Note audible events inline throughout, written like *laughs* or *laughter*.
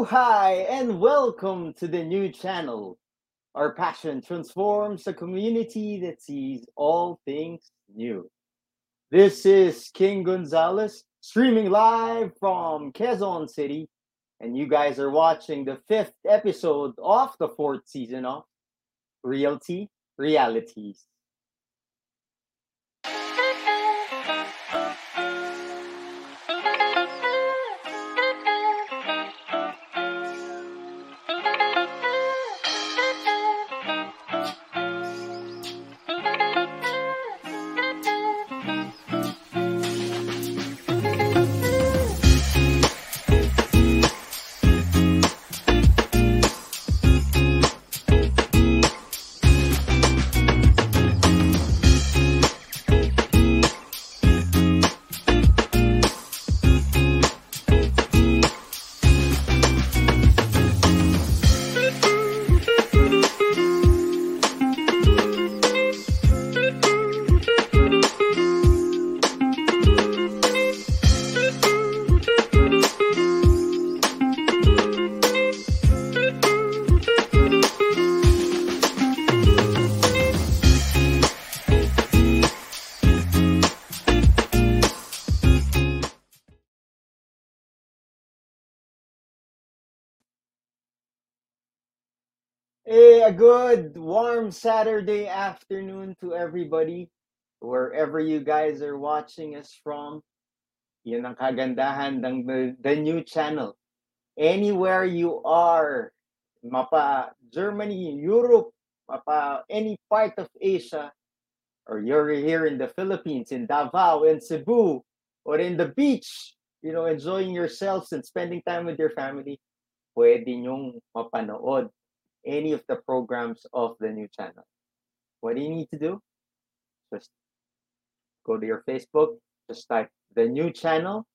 Mabuhay and welcome to the new channel. Our passion transforms a community that sees all things new. This is King Gonzalez streaming live from Quezon City, and you guys are watching the fifth episode of the fourth season of Realty Realities. Good warm Saturday afternoon to everybody, wherever you guys are watching us from. Yun ang kagandahan ng the, the new channel. Anywhere you are, mapa Germany, Europe, mapa any part of Asia, or you're here in the Philippines, in Davao, in Cebu, or in the beach, you know, enjoying yourselves and spending time with your family, pwede nyong mapanood any of the programs of the new channel. What do you need to do? Just go to your Facebook, just type the new channel,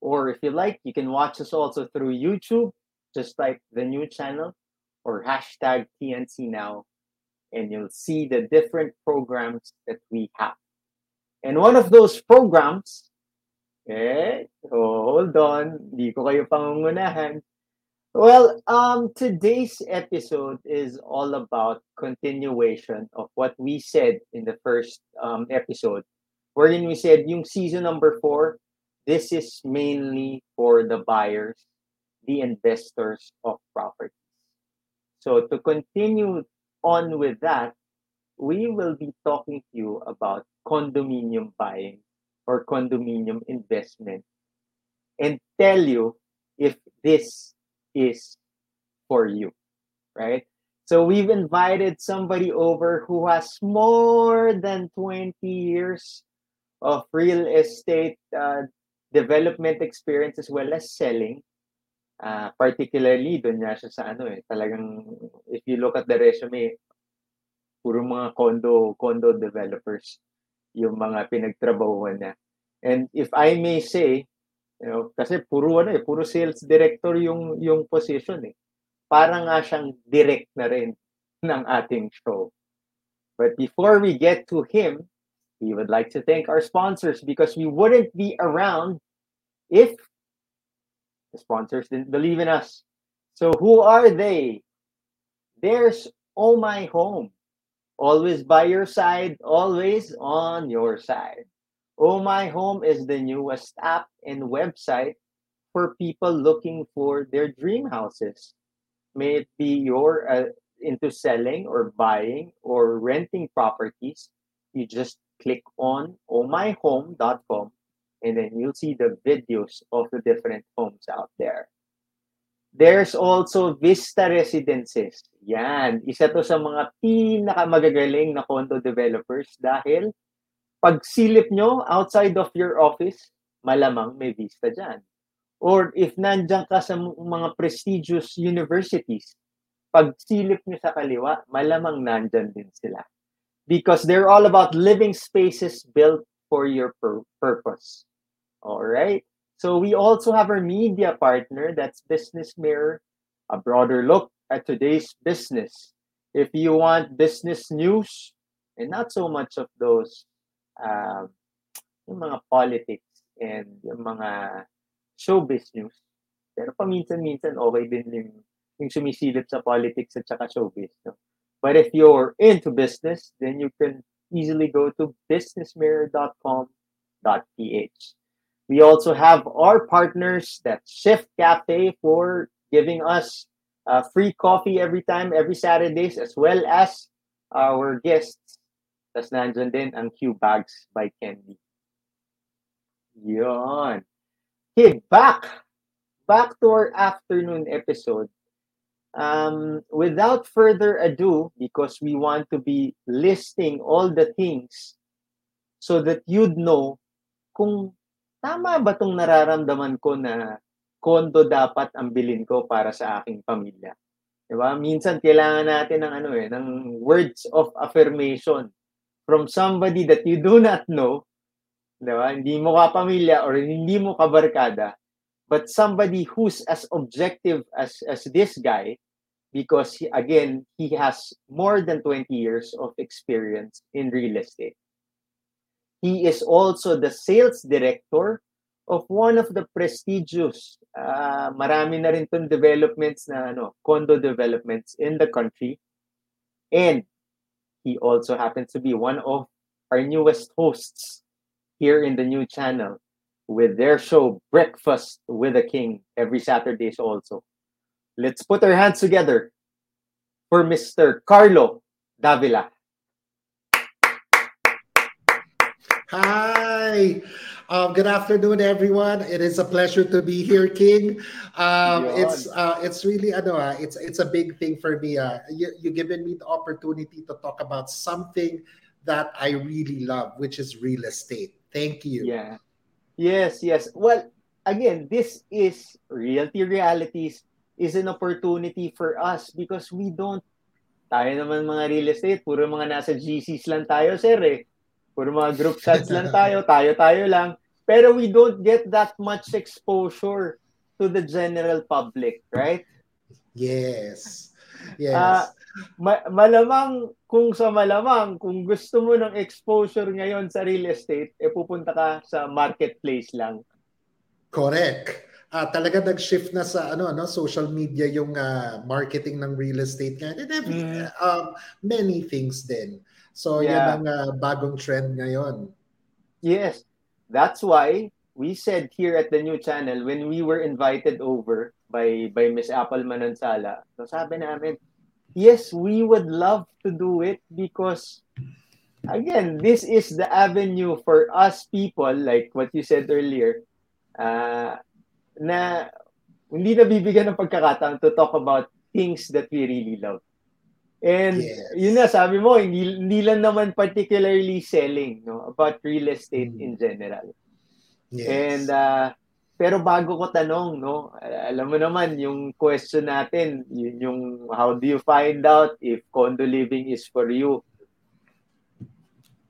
or if you like, you can watch us also through YouTube. Just type the new channel or hashtag TNC now, and you'll see the different programs that we have. And one of those programs, eh, hold on, di ko kayo pangungunahan. Well, um, today's episode is all about continuation of what we said in the first um, episode, wherein we said yung season number four, this is mainly for the buyers, the investors of properties. So to continue on with that, we will be talking to you about condominium buying or condominium investment and tell you if this is for you, right? So we've invited somebody over who has more than 20 years of real estate uh, development experience as well as selling. Uh, particularly, doon siya sa ano eh, talagang, if you look at the resume, puro mga condo, condo developers yung mga pinagtrabahuan niya. And if I may say, You know, kasi puro ano eh, puro sales director yung yung position eh. Para nga siyang direct na rin *laughs* ng ating show. But before we get to him, we would like to thank our sponsors because we wouldn't be around if the sponsors didn't believe in us. So who are they? There's Oh My Home. Always by your side, always on your side. Oh My Home is the newest app and website for people looking for their dream houses. May it be your uh, into selling or buying or renting properties, you just click on ohmyhome.com and then you'll see the videos of the different homes out there. There's also Vista Residences. Yan. Isa to sa mga pinakamagagaling na condo developers dahil pag silip nyo outside of your office, malamang may vista dyan. Or if nandyan ka sa mga prestigious universities, pag silip nyo sa kaliwa, malamang nandyan din sila. Because they're all about living spaces built for your pur- purpose. All right? So we also have our media partner, that's Business Mirror, a broader look at today's business. If you want business news and not so much of those uh, yung mga politics and yung mga showbiz news, pero paminsan-minsan okay din yung, yung sumisilip sa politics at saka showbiz. No? But if you're into business, then you can easily go to businessmirror.com.ph. We also have our partners that Shift Cafe for giving us uh, free coffee every time, every Saturdays, as well as our guests. Tapos nandyan din ang Q Bags by Candy. Yon. Okay, back. Back to our afternoon episode. Um, without further ado, because we want to be listing all the things so that you'd know kung tama ba tong nararamdaman ko na kondo dapat ang bilin ko para sa aking pamilya? 'Di ba? Minsan kailangan natin ng ano eh, ng words of affirmation from somebody that you do not know, 'di ba? Hindi mo ka pamilya or hindi mo kabarkada, but somebody who's as objective as as this guy because he, again, he has more than 20 years of experience in real estate. He is also the sales director of one of the prestigious, uh, marami na rin itong developments na ano, condo developments in the country. And he also happens to be one of our newest hosts here in the new channel with their show Breakfast with the King every Saturdays also. Let's put our hands together for Mr. Carlo Davila. Hi. Um, good afternoon, everyone. It is a pleasure to be here, King. Um, it's uh, it's really ano, uh, it's it's a big thing for me. Uh, you you given me the opportunity to talk about something that I really love, which is real estate. Thank you. Yeah. Yes, yes. Well, again, this is Realty Realities is an opportunity for us because we don't tayo naman mga real estate, puro mga nasa GCs lang tayo, sir eh. Puro mga group chats lang tayo, tayo-tayo lang. Pero we don't get that much exposure to the general public, right? Yes. Yes. Uh, ma- malamang kung sa malamang kung gusto mo ng exposure ngayon sa real estate, eh pupunta ka sa marketplace lang. Correct. Uh, talaga nag-shift na sa ano no social media yung uh, marketing ng real estate ngayon and every, mm. um, many things din. So yeah. yan ang uh, bagong trend ngayon. Yes. That's why we said here at the new channel when we were invited over by by Miss Apple Manansala, so sabi namin, yes, we would love to do it because again, this is the avenue for us people like what you said earlier. Uh, na hindi nabibigyan ng pagkakataon to talk about things that we really love. And yes. yun na, sabi mo, hindi, hindi lang naman particularly selling, no? About real estate mm. in general. Yes. And, uh, pero bago ko tanong, no? Alam mo naman, yung question natin, yun yung how do you find out if condo living is for you?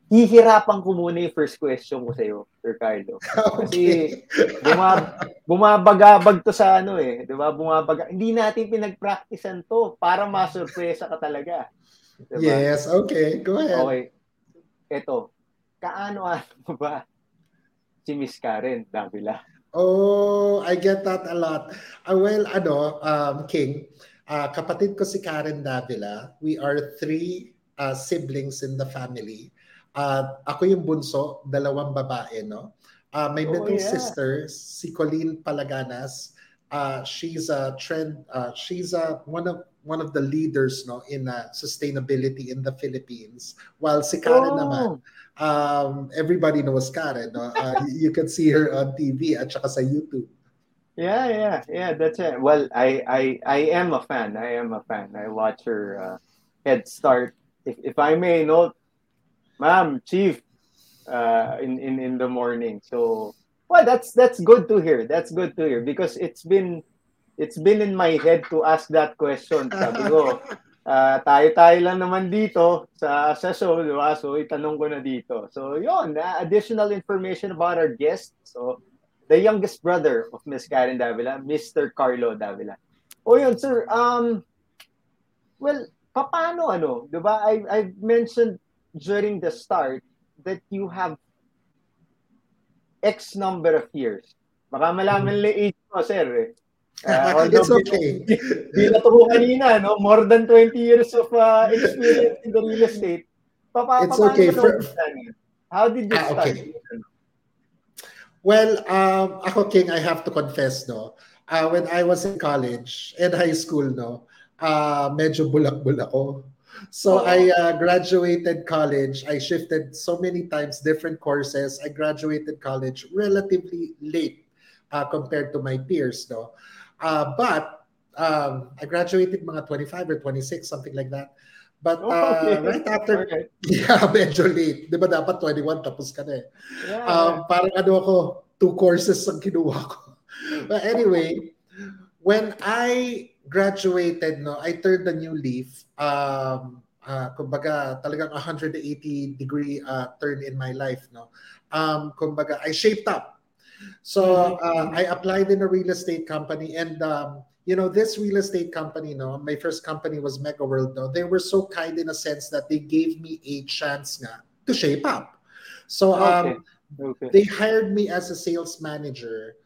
Hihirapan ko muna yung first question ko sa'yo, Sir Carlo. *laughs* Kasi bumab bumabagabag to sa ano eh, 'di ba? Bumabaga. Hindi natin pinagpracticean to para masurpresa ka talaga. Diba? Yes, okay. Go ahead. Okay. Ito, kaano-ano *laughs* mo ba si Miss Karen Davila? Oh, I get that a lot. Uh, well, ano, um, King, uh, kapatid ko si Karen Davila. We are three uh, siblings in the family. Uh, ako yung bunso, dalawang babae, no? Uh, my oh, middle yeah. sister, si Colleen Palaganas, uh, she's a trend, uh, she's a, one of one of the leaders no in uh, sustainability in the Philippines. While si Karen Oh. naman, um, everybody knows Karen. No? Uh, you can see her on TV at saka sa YouTube. Yeah, yeah, yeah. That's it. Well, I, I, I am a fan. I am a fan. I watch her uh, head start. If, if I may note, ma'am, chief, uh, in, in in the morning. So, well, that's that's good to hear. That's good to hear because it's been it's been in my head to ask that question. Sabi ko, ah, *laughs* tayo-tayo lang naman dito sa sa show, di ba? So, itanong ko na dito. So, yon, uh, additional information about our guest. So, the youngest brother of Miss Karen Davila, Mr. Carlo Davila. O yun, sir, um, well, paano ano, di ba? I, I mentioned during the start that you have X number of years. Baka malaman lang age mo, sir. Eh. *laughs* Although it's okay. Di na ko kanina, no? More than 20 years of uh, experience in the real estate. Pa, pa, It's okay. For-? How did you Ah, start? okay. Well, um, ako King, I have to confess, no. Uh, when I was in college and high school, no, uh, medyo bulak-bulak ako. So. I uh, graduated college. I shifted so many times different courses. I graduated college relatively late uh, compared to my peers, no. Uh, but um, I graduated mga 25 or 26, something like that. But uh, Oh, Okay. right after, *laughs* Alright. yeah, *laughs* medyo late. Di ba dapat 21 tapos ka na eh. Yeah. Um, parang ano ako, two courses ang kinuha ko. *laughs* But anyway, when I graduated, no, I turned a new leaf. Um, uh, kumbaga, talagang 180 degree uh, turn in my life, no. Um, kumbaga, I shaped up. So uh, I applied in a real estate company, and um, you know, this real estate company, no, my first company was Megaworld. No, they were so kind in a sense that they gave me a chance nga to shape up. So um, okay. they hired me as a sales manager.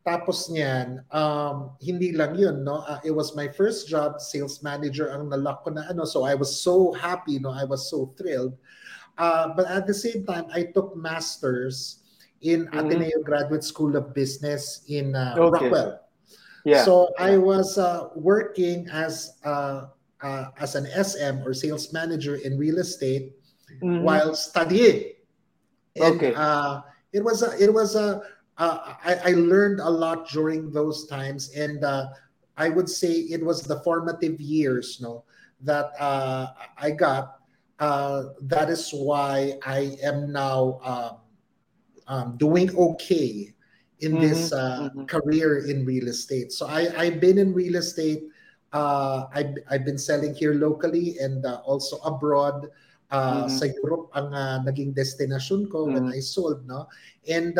Tapos niyan, um, hindi lang yun, no? Uh, it was my first job, sales manager ang nalock ko na ano. So I was so happy, no? I was so thrilled. Uh, but at the same time, I took masters in Mhm. Ateneo Graduate School of Business in uh, Okay. Rockwell. Yeah. So I was uh, working as uh, uh, as an SM or sales manager in real estate Mhm. while studying. And, Okay. uh, it was a, it was a uh, I, I learned a lot during those times, and uh, I would say it was the formative years, no, that uh, I got. Uh, that is why I am now um, um, doing okay in this uh, mhm. career in real estate. So I, I've been in real estate. Uh, I've, I've been selling here locally and uh, also abroad. Uh, Mhm. Sa Europe ang naging destination ko when Mhm. I sold, no? And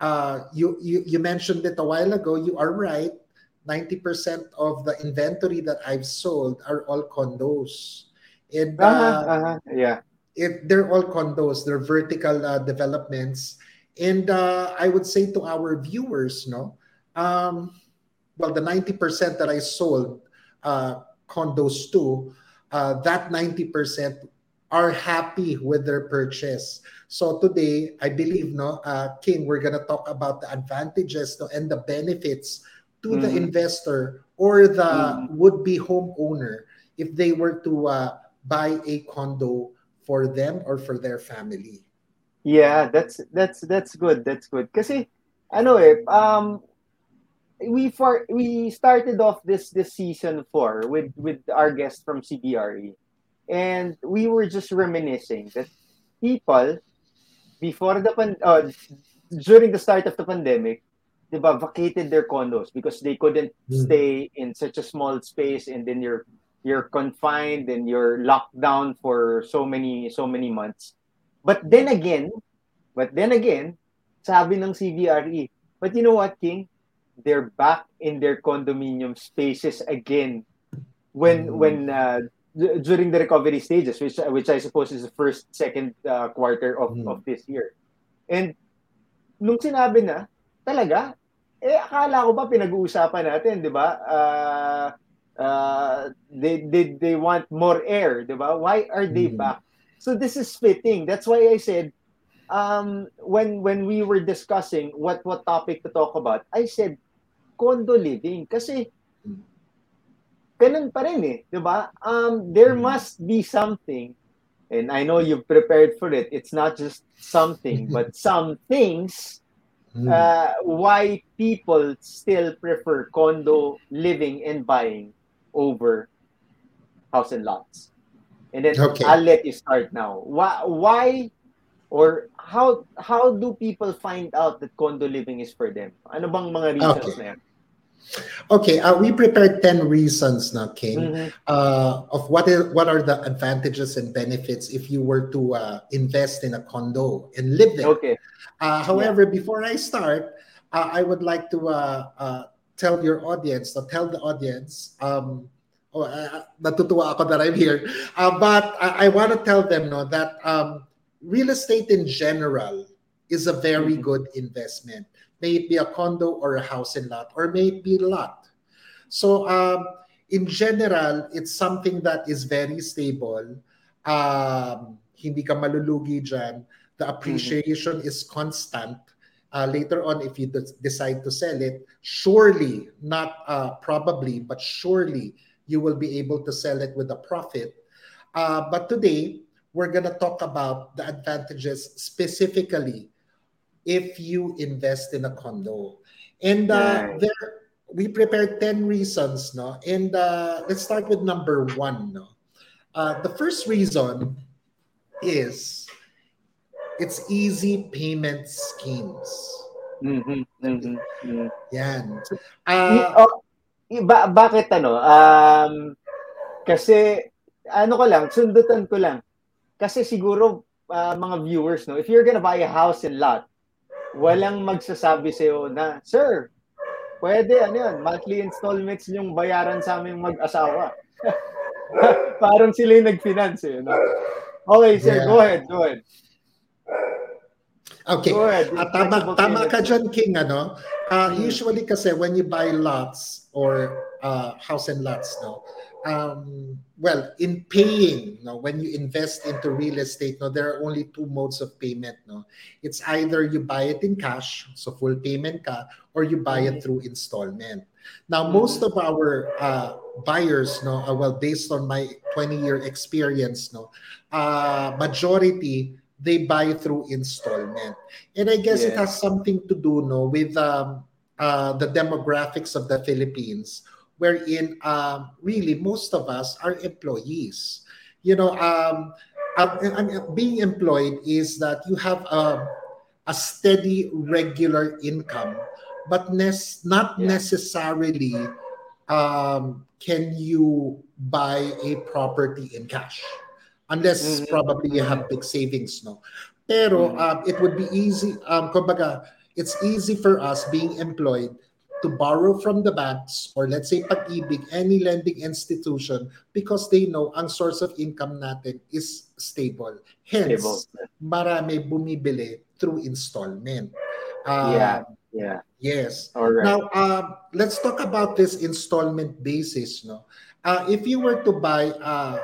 uh, you, you you mentioned it a while ago. You are right. 90% of the inventory that I've sold are all condos. And uh, Uh-huh, uh-huh. Yeah. if they're all condos, they're vertical uh, developments. And uh, I would say to our viewers, no, um, well, the 90% that I sold uh, condos to, uh, that 90% are happy with their purchase. So today, I believe, no, uh, King, we're gonna talk about the advantages no, and the benefits to the Mhm. investor or the Mhm. would-be homeowner if they were to uh, buy a condo for them or for their family. Yeah, that's that's that's good. That's good. Kasi ano eh, um we for we started off this this season 4 with with our guest from CBRE. And we were just reminiscing that people before the pan uh, during the start of the pandemic, ba, vacated their condos because they couldn't Mm. stay in such a small space and then you're you're confined and you're locked down for so many so many months. But then again, but then again, sabi ng CBRE, but you know what, King? They're back in their condominium spaces again when Mm. when uh, during the recovery stages, which which I suppose is the first second uh, quarter of Mm. of this year. And nung sinabi na, talaga, eh akala ko ba pinag-uusapan natin, 'di ba? Uh, uh, they, they they want more air, 'di ba? Why are they Mm. back? So this is fitting. That's why I said um when when we were discussing what what topic to talk about, I said condo living kasi ganun pa rin eh, 'di ba? Um there Mm. must be something and I know you've prepared for it. It's not just something, but *laughs* some things Mm. uh, why people still prefer condo living and buying over house and lots. And then Okay. I'll let you start now. Why, why or how how do people find out that condo living is for them? Ano bang mga reasons Okay. na yan? Okay, uh, we prepared 10 reasons now, King, Mhm. uh, of what is what are the advantages and benefits if you were to uh, invest in a condo and live there. Okay. Uh, however, before I start, uh, I would like to uh, uh, tell your audience, to tell the audience, um, oh, uh, natutuwa ako that I'm here, uh, but I, I want to tell them no, that um, real estate in general is a very Mhm. good investment. May it be a condo or a house and lot, or may it be a lot. So, um, in general, it's something that is very stable. Um, hindi ka malulugi dyan. The appreciation is constant. Uh, later on, if you de- decide to sell it, surely, not uh, probably, but surely, you will be able to sell it with a profit. Uh, but today, we're going to talk about the advantages specifically if you invest in a condo. And uh, Right. there, we prepared 10 reasons, no? And uh, let's start with number one, no? Uh, the first reason is it's easy payment schemes. Mhm, mhm, mhm. Yan. Y- Uh, oh, y- ba- bakit ano? Um, kasi, ano ko lang, sundutan ko lang. Kasi siguro, uh, mga viewers, no, if you're gonna buy a house and lot, walang magsasabi sa'yo na, Sir, pwede, ano yan, monthly installments yung bayaran sa aming mag-asawa. *laughs* Parang sila yung nag-finance eh, no? Okay, sir, Yeah. go ahead, go ahead. Okay. Go ahead. Ah, tama, tama ka dyan, King. Ano? Uh. Usually kasi when you buy lots or uh, house and lots, no? Um, well, in paying, no, when you invest into real estate, no, there are only two modes of payment. No, it's either you buy it in cash, so full payment ka, or you buy it Mhm. through installment. Now, most of our uh, buyers, no, uh, well, based on my 20-year experience, no, uh, majority they buy through installment. And I guess it has something to do no with um, uh, the demographics of the Philippines, wherein um, really most of us are employees. You know, um, um, I mean, being employed is that you have a, a steady, regular income, but nes- not Yeah. necessarily um, can you buy a property in cash unless Mhm. probably you have big savings no pero Mhm. um, it would be easy um kumbaga it's easy for us being employed to borrow from the banks or let's say pag-ibig any lending institution because they know ang source of income natin is stable hence Stable. marami bumibili through installment Uh, Yeah, yeah. yes All right. now, um, let's talk about this installment basis. No, uh, if you were to buy uh,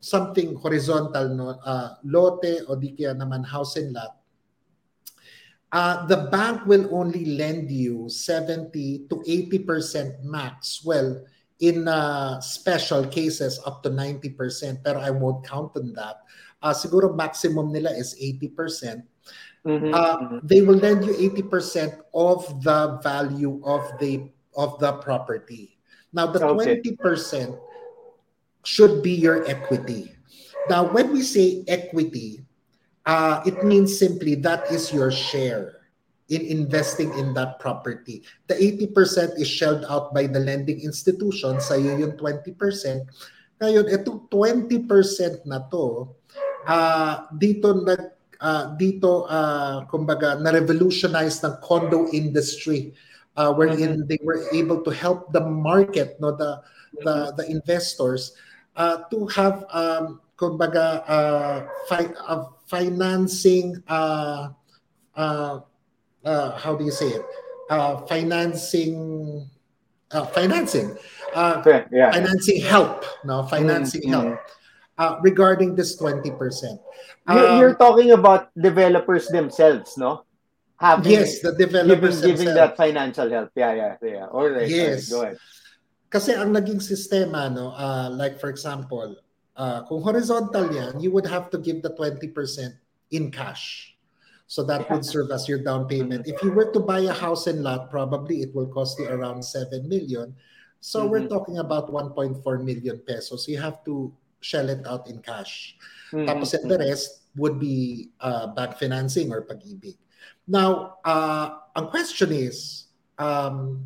something horizontal, no, uh, lote o di kaya naman house and lot, uh, the bank will only lend you 70 to 80 percent max. Well, in uh, special cases, up to 90 percent, pero I won't count on that. Uh, siguro maximum nila is 80 percent Mhm, uh, they will lend you 80% of the value of the of the property. Now the Okay. 20% should be your equity. Now when we say equity, uh, it means simply that is your share in investing in that property. The 80% is shelled out by the lending institution, sa'yo yung 20%. Ngayon, itong 20% na to, uh, dito nag uh, dito uh, kumbaga na revolutionize ng condo industry uh, wherein they were able to help the market no the the, the investors uh, to have um, kumbaga uh, fi- uh, financing uh, uh, uh, how do you say it uh, financing uh, financing uh, yeah. financing help no financing Mm, help mm. uh, regarding this 20% You're, Um, you're talking about developers themselves, no? Having, yes the giving, developers giving themselves. that financial help. Yeah, yeah, yeah. All right. all right, Yes. Go ahead. kasi ang naging sistema, no, uh, like for example, uh, kung horizontal yan, you would have to give the 20% in cash. So that would serve as your down payment. If you were to buy a house and lot, probably it will cost you around 7 million. So mm-hmm. we're talking about 1.4 million pesos. You have to shell it out in cash. Mm-hmm. Tapos and the rest would be uh, bank financing or pag-ibig. Now, uh, ang question is, um,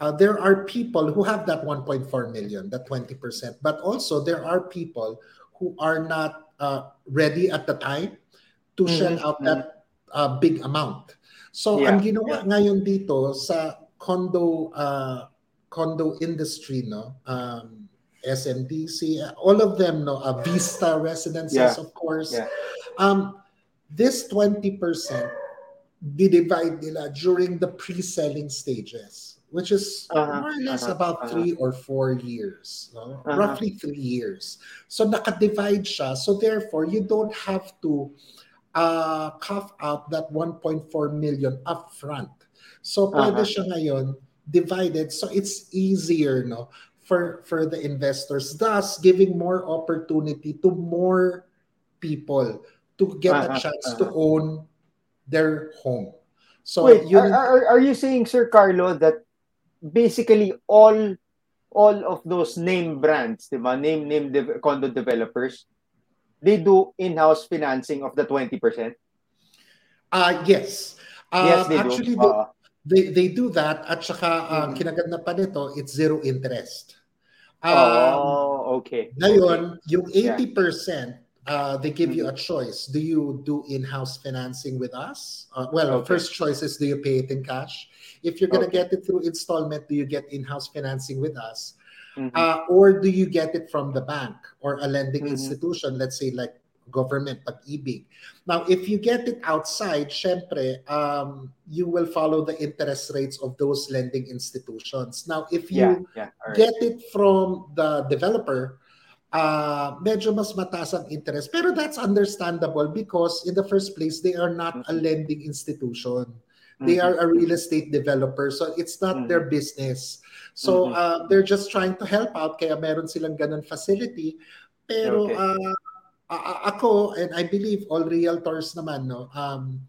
uh, there are people who have that 1.4 million, that 20%, but also there are people who are not uh, ready at the time to mm-hmm. shell out that uh, big amount. So yeah. ang ginawa yeah. ngayon dito sa condo uh, condo industry no um, SMDC all of them no uh, Vista residences yeah. of course um, this 20% divide nila during the pre-selling stages which is uh-huh, more or less uh-huh, about uh-huh. three or four years no? Uh-huh. roughly three years so naka-divide siya so therefore you don't have to uh, cough out that 1.4 million upfront. So pwede uh-huh. siya ngayon divided so it's easier no for for the investors thus giving more opportunity to more people to get uh-huh. a chance uh-huh. to own their home. So Wait, are, are, are you saying Sir Carlo that basically all all of those name brands, diba? Name name de- condo developers they do in-house financing of the 20%? Uh, yes. Uh, yes, they actually, do. Uh, they, they do that at saka um, mm-hmm. kinaganda pa nito, it's zero interest. Um, oh, okay. Ngayon, okay. yung 80%, yeah. Uh, they give mm-hmm. you a choice. Do you do in-house financing with us? Uh, well, okay. first choice is do you pay it in cash? If you're going to okay. get it through installment, do you get in-house financing with us? Mm-hmm. Uh, or do you get it from the bank or a lending mm-hmm. institution, let's say like government, pag-ibig. Now, if you get it outside, syempre, um, you will follow the interest rates of those lending institutions. Now, if you yeah, yeah. Right. get it from the developer, uh, medyo mas mataas ang interest. Pero that's understandable because in the first place, they are not mm-hmm. a lending institution. They mm-hmm. are a real estate developer. So it's not mm-hmm. their business. So mm-hmm. uh, they're just trying to help out. Kaya meron silang ganun facility. Pero okay. uh, ako, and I believe all realtors naman, no, um,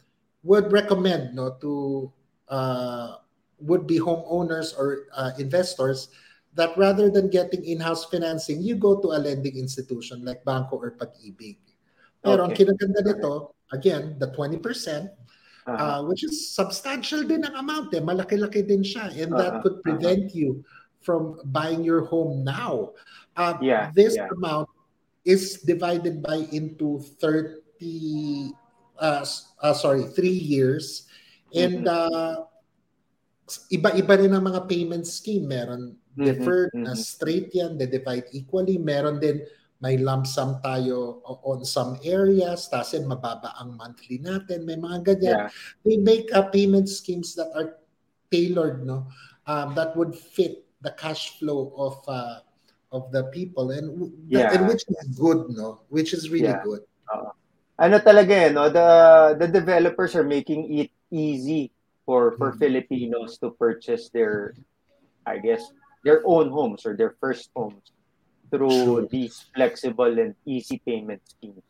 would recommend no, to uh, would-be homeowners or uh, investors that rather than getting in-house financing, you go to a lending institution like Banco or Pag-ibig. Pero okay. ang kinaganda nito, again, the 20%, uh-huh. uh, which is substantial din ang amount eh. Malaki-laki din siya. And uh-huh. that could uh-huh. prevent uh-huh. you from buying your home now. Uh, yeah, this yeah. amount is divided by into 30, uh, uh, sorry, three years. And mm-hmm. uh, iba-iba rin ang mga payment scheme. Meron. Deferred mm-hmm. na straight yan, they divide equally. Meron din may lump sum tayo on some areas, tapos mababa ang monthly natin, may mga ganyan. Yeah. They make uh, payment schemes that are tailored, no? Um, that would fit the cash flow of uh, of the people and, yeah. and which is good, no? Which is really yeah. good. Uh, ano talaga eh, no? The the developers are making it easy for for mm-hmm. Filipinos to purchase their I guess their own homes or their first homes through True. these flexible and easy payment schemes.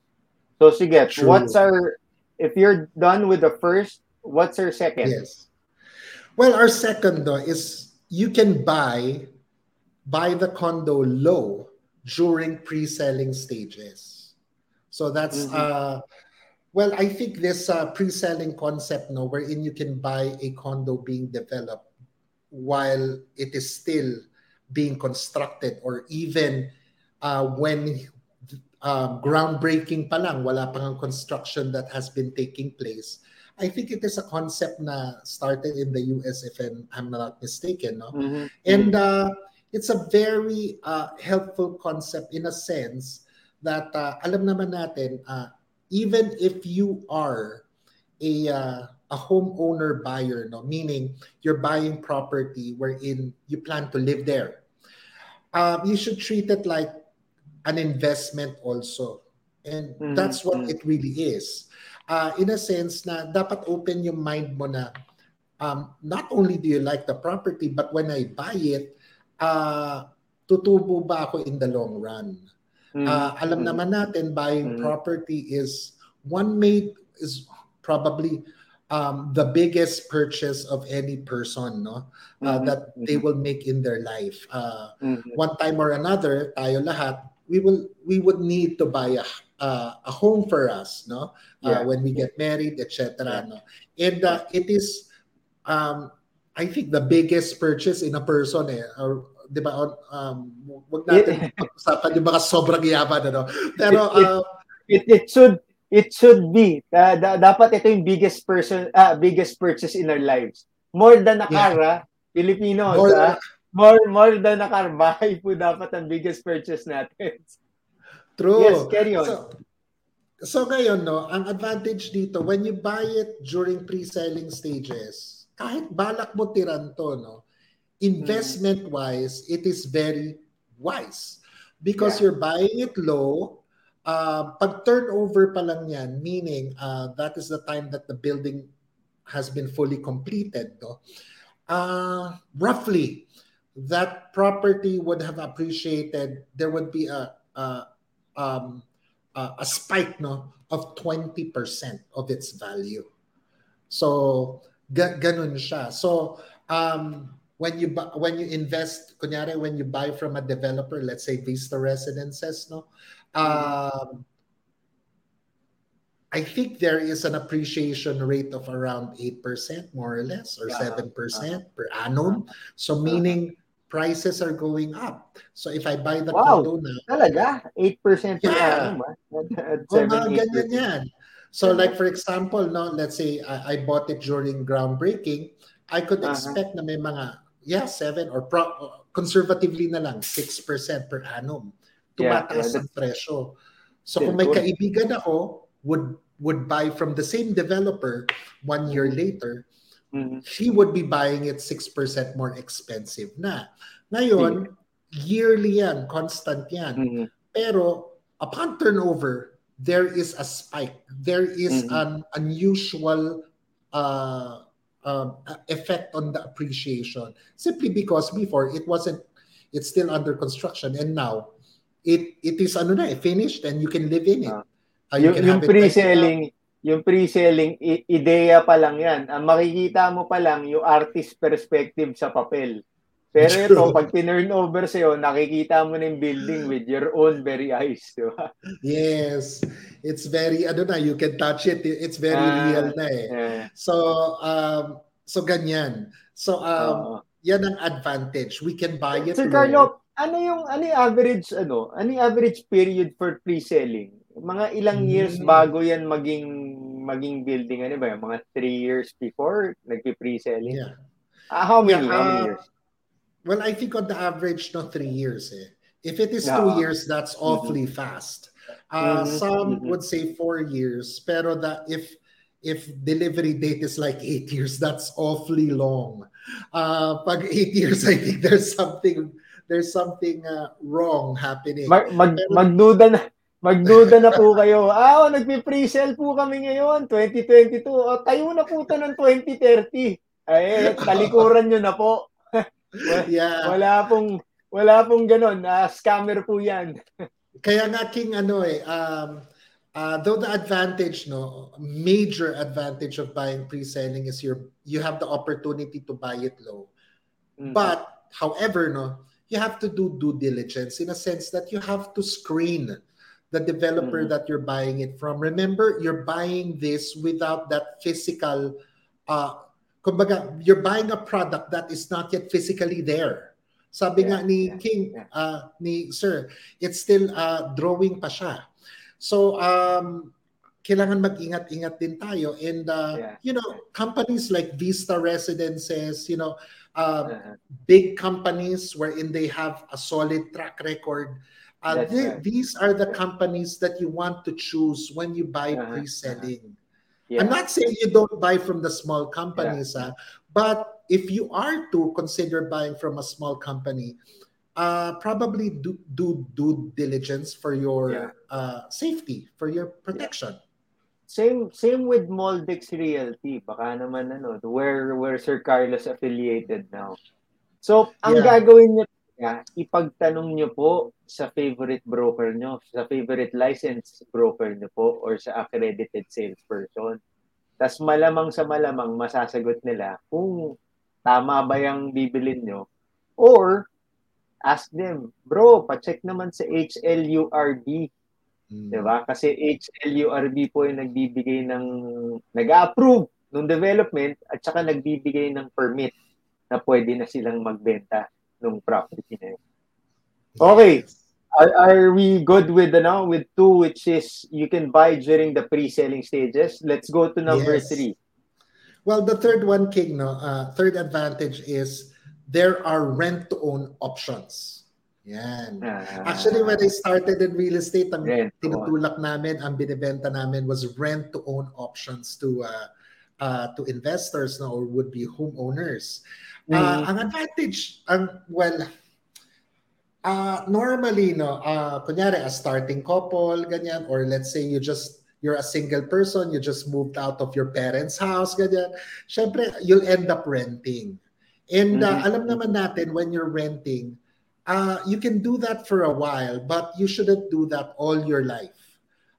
So sige, True. what's our if you're done with the first, what's our second? Yes. Well, our second though is you can buy buy the condo low during pre-selling stages. So that's mm-hmm. uh well, I think this uh, pre-selling concept, no, wherein you can buy a condo being developed while it is still being constructed or even uh, when uh, groundbreaking pa lang, wala pang construction that has been taking place. I think it is a concept na started in the US, if I'm, I'm not mistaken. No? Mm-hmm. And uh, it's a very uh, helpful concept in a sense that uh, alam naman natin, uh, even if you are a uh, a homeowner buyer, no, meaning you're buying property wherein you plan to live there um, you should treat it like an investment also. And mm-hmm. that's what mm-hmm. it really is. Uh, in a sense na dapat open yung mind mo na um, not only do you like the property, but when I buy it, uh, tutubo ba ako in the long run? Mm. Uh, alam Mm. naman natin buying Mm. property is one made is probably um, the biggest purchase of any person no uh, Mhm. that they Mhm. will make in their life uh, Mhm. one time or another tayo lahat we will we would need to buy a uh, a home for us no uh, Yeah. when we get married etc Yeah. no and uh, it is um, I think the biggest purchase in a person eh or, or 'di ba um wag natin pag-usapan yung mga sobrang yaman ano pero It- it- uh, it it should it should be uh, da, dapat ito yung biggest person uh, biggest purchase in our lives more than a car ah. Filipinos More more, more more than a car *laughs* bahay po dapat ang biggest purchase natin True. yes carry on So, so ngayon, no, ang advantage dito, when you buy it during pre-selling stages, kahit balak mo tiran to, no, investment-wise, it is very wise. Because Yeah. you're buying it low, uh, pag turnover pa lang yan, meaning uh, that is the time that the building has been fully completed, no, uh, roughly, that property would have appreciated, there would be a, a um, a spike no of 20% of its value. So ga- ganun siya. So um, when you bu- when you invest kunyari when you buy from a developer let's say Vista Residences no um, I think there is an appreciation rate of around 8% more or less or Uh-huh, 7% per annum. So meaning prices are going up. So if I buy the Wow. condo now, talaga 8% per Yeah. annum ah. At Oh, 7, mga 8%. ganyan yan. So like for example, no, let's say I, I bought it during groundbreaking, I could Uh-huh. expect na may mga yeah, 7 or pro, conservatively na lang 6% per annum. Tumataas yeah, ang presyo. So kung may kaibigan ako would would buy from the same developer one year later, Mhm. he would be buying it 6% more expensive na. Ngayon, yearly yan, constant yan. Mhm. Pero upon turnover, there is a spike. There is Mhm. an unusual uh, um, effect on the appreciation. Simply because before it wasn't, it's still under construction, and now it it is ano na, eh, finished, and you can live in it. Ah. Uh, you yung, can yung pre-selling, yung pre-selling i- ideya pa lang 'yan. Ang makikita mo pa lang yung artist perspective sa papel. Pero ito, True. pag tinurn over sa'yo, nakikita mo na yung building with your own very eyes, di ba? Yes, it's very ano na, you can touch it. It's very Ah, real na eh. Yeah. So um so ganyan. So um Oo. yan ang advantage. We can buy it Sir. Carlo, ano yung ano yung average ano? Ano yung average period for pre-selling? Mga ilang years Hmm. bago yan maging maging building ano ba? Mga three years before nagpi-pre-selling? Yeah. Ah, how many? Yeah, how many uh, years? Well, I think on the average, no, three years. Eh. If it is Yeah. two years, that's awfully fast. Uh, Mhm, Some mhm. would say four years, pero that if if delivery date is like eight years, that's awfully long. Uh, pag eight years, I think there's something there's something uh, wrong happening. Mag, mag, Pero- magduda na magduda na po kayo. Ah, oh, nagpi-pre-sell po kami ngayon, 2022. O, tayo na po to ng 2030. Ay, talikuran nyo na po. *laughs* yeah. Wala pong wala pong ganun. Ah, scammer po 'yan. Kaya nga king ano eh um uh, though the advantage no major advantage of buying pre-selling is your you have the opportunity to buy it low. Mm. But however no you have to do due diligence in a sense that you have to screen the developer Mhm. that you're buying it from. Remember you're buying this without that physical uh kumbaga you're buying a product that is not yet physically there. Sabi nga ni yeah, King yeah. uh, ni Sir, it's still uh, drawing pa siya. So um kailangan mag-ingat-ingat din tayo and uh, Yeah. you know companies like Vista Residences, you know, uh, Uh-huh. big companies wherein they have a solid track record. Uh, right. These are the companies that you want to choose when you buy Uh-huh, pre-selling. Yeah. I'm not saying you don't buy from the small companies, ah, but if you are to consider buying from a small company, uh, probably do, do due diligence for your Yeah. uh, safety, for your protection. Same same with Moldex Realty. Baka naman ano, where where Sir Carlos affiliated now. So, ang Yeah. gagawin niyo Yeah, ipagtanong nyo po sa favorite broker nyo, sa favorite license broker nyo po, or sa accredited salesperson. Tapos malamang sa malamang masasagot nila kung tama ba yung bibilin nyo. Or, ask them, bro, pacheck naman sa HLURB. Mm. Diba? Kasi HLURB po yung nagbibigay ng, nag-approve ng development at saka nagbibigay ng permit na pwede na silang magbenta ng property na yun. Okay. Are, are we good with the now with two which is you can buy during the pre-selling stages? Let's go to number Yes. three. Well, the third one, King, no, uh, third advantage is there are rent-to-own options. Yan. Ah, Actually, when I started in real estate, ang own. tinutulak namin, ang binibenta namin was rent-to-own options to uh, uh, to investors no, or would-be homeowners. Uh, Mhm. ang advantage, ang well, uh, normally, no, uh, kunyari, a starting couple, ganyan, or let's say you just, you're a single person, you just moved out of your parents' house, ganyan, syempre, you'll end up renting. And uh, Mhm. alam naman natin, when you're renting, uh, you can do that for a while, but you shouldn't do that all your life.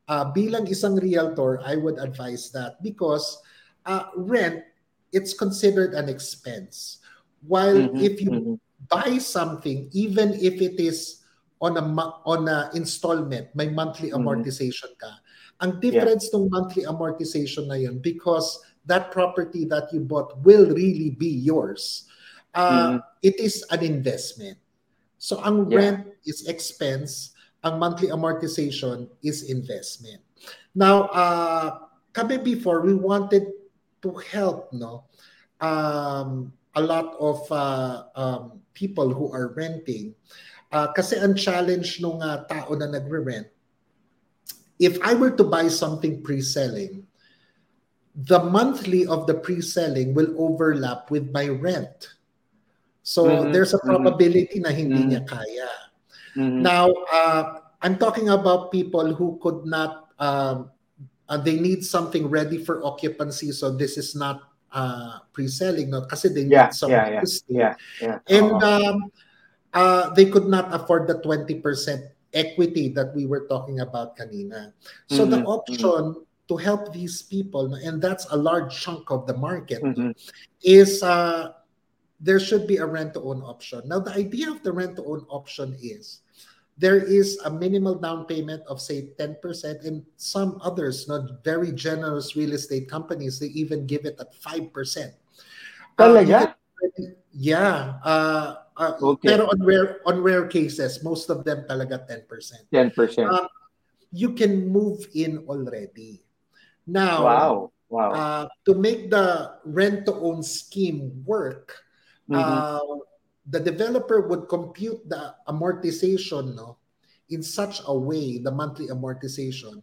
Uh, bilang isang realtor, I would advise that because uh, rent, it's considered an expense. While Mhm, if you mhm. buy something, even if it is on a on a installment, may monthly Mhm. amortization ka. Ang difference ng monthly amortization na yun, because that property that you bought will really be yours. Uh, Mhm. It is an investment. So ang Yeah. rent is expense, ang monthly amortization is investment. Now, uh, kami before, we wanted to help, no? Um, a lot of uh, um, people who are renting. Uh, kasi ang challenge nung uh, tao na nagre-rent, if I were to buy something pre-selling, the monthly of the pre-selling will overlap with my rent. So Mhm, there's a mhm. probability na hindi Mhm. niya kaya. Mhm. Now, uh, I'm talking about people who could not, um, uh, they need something ready for occupancy. So this is not uh, pre-selling, no? kasi they need Yeah, somewhere yeah, yeah, yeah, yeah. And Oo. um, uh, they could not afford the 20% equity that we were talking about kanina. So the Mhm, option to help these people, and that's a large chunk of the market, Mhm. is uh, there should be a rent-to-own option. Now, the idea of the rent-to-own option is there is a minimal down payment of say 10% and some others not very generous real estate companies they even give it at 5% Uh, Talaga? can- yeah uh, uh, Okay. pero on rare on rare cases most of them talaga 10% 10%. Uh, you can move in already now wow. Wow. uh, to make the rent to own scheme work Mhm. uh, the developer would compute the amortization no, in such a way, the monthly amortization,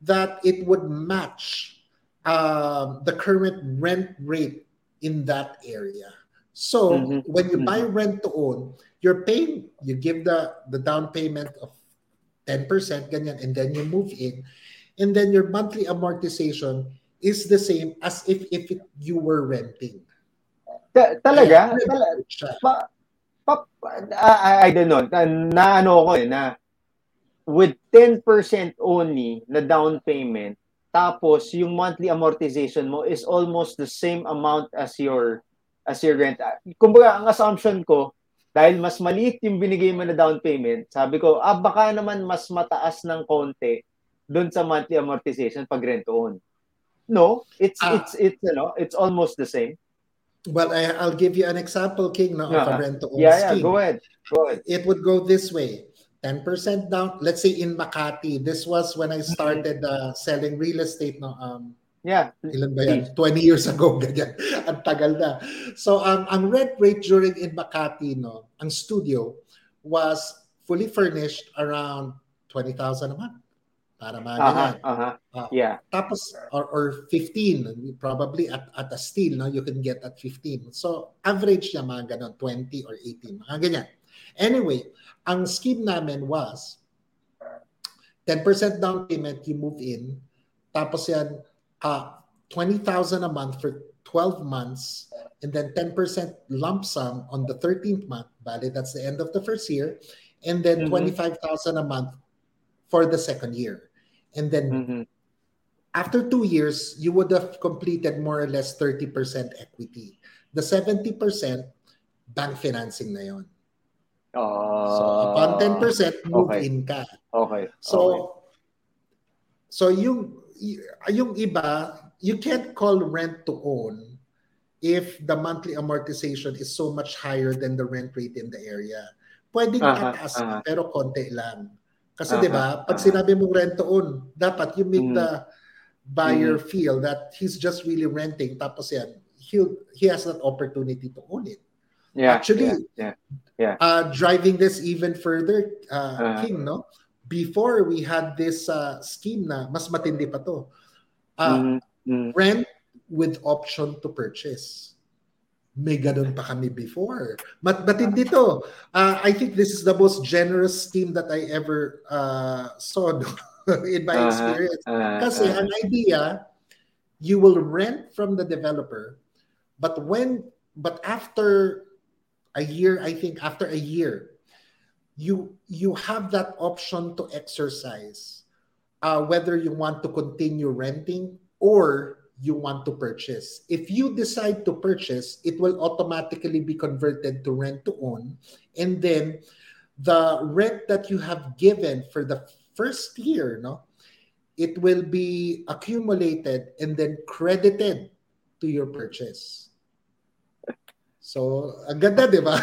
that it would match um, the current rent rate in that area. So Mhm, when you buy rent to own, you're paying, you give the, the down payment of 10%, ganyan, and then you move in, and then your monthly amortization is the same as if, if it, you were renting. Ta- talaga? Siya. pa, pa, I, I don't know. Na, na ano ko eh, na with 10% only na down payment, tapos yung monthly amortization mo is almost the same amount as your as your rent. Ah, Kumbaga, ang assumption ko, dahil mas maliit yung binigay mo na down payment, sabi ko, ah, baka naman mas mataas ng konti doon sa monthly amortization pag rent own. No, it's Ah. it's it's you know, it's almost the same. Well, I, I'll give you an example, King, no, of a Uh-huh. rent to own Yeah, yeah, scheme. go ahead. Go ahead. It would go this way 10% down. Let's say in Makati, this was when I Mm-hmm. started uh, selling real estate. No, um, Yeah. ilan ba yan? 20 years ago, *laughs* ganyan. Ang tagal na. So, um, ang rent rate during in Makati, no, ang studio was fully furnished around 20,000 a month. Para mga Uh-huh, ganyan. uh-huh. Ah. Yeah. Tapos, or, or 15, probably at, at a steal, no, you can get at 15. So, average niya mga ganon, 20 or 18, mga ganyan. Anyway, ang scheme namin was 10% down payment, you move in, tapos yan, uh, 20,000 a month for 12 months and then 10% lump sum on the 13th month, valid that's the end of the first year, and then Mhm. 25,000 a month for the second year. And then Mhm. after two years, you would have completed more or less 30% equity. The 70%, bank financing na yon. So upon Ah, 10%, move okay. in ka. Okay. So, okay. so yung, yung iba, you can't call rent to own if the monthly amortization is so much higher than the rent rate in the area. Pwedeng Aha, tataas aha. pero konti lang. Kasi Aha, 'di ba, pag sinabi mong rent to own, dapat you make Mm. the buyer feel that he's just really renting tapos yan, he'll he has that opportunity to own it. Yeah. actually- yeah, Uh, driving this even further, uh, Ah. King, no? Before we had this uh, scheme na mas matindi pa to. Uh, Mhm. Mhm. Rent with option to purchase. May ganun pa kami before. Mat matindi to. Uh, I think this is the most generous scheme that I ever uh, saw no? *laughs* in my Uh-huh. experience. Ah, Kasi ah. ang idea, you will rent from the developer, but when, but after a year, I think after a year, you you have that option to exercise uh, whether you want to continue renting or you want to purchase. If you decide to purchase, it will automatically be converted to rent to own, and then the rent that you have given for the first year, no, it will be accumulated and then credited to your purchase. So, ang ganda, di ba?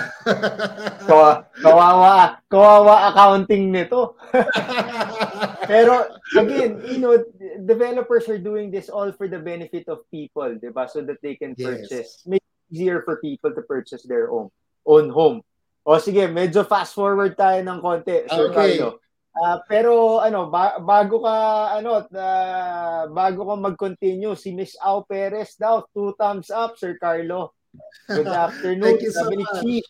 Kawa- kawawa, kawawa accounting nito. *laughs* Pero again, you know, developers are doing this all for the benefit of people, 'di ba? So that they can Yes. purchase, make it easier for people to purchase their own own home. O sige, medyo fast forward tayo ng konti, Sir Okay. Carlo. Ah, pero ano, ba- bago ka ano, ah, bago ka mag-continue, si Miss Au Perez daw, two thumbs up, Sir Carlo. Good *laughs* afternoon. Thank you so Sabi ni much. Chief.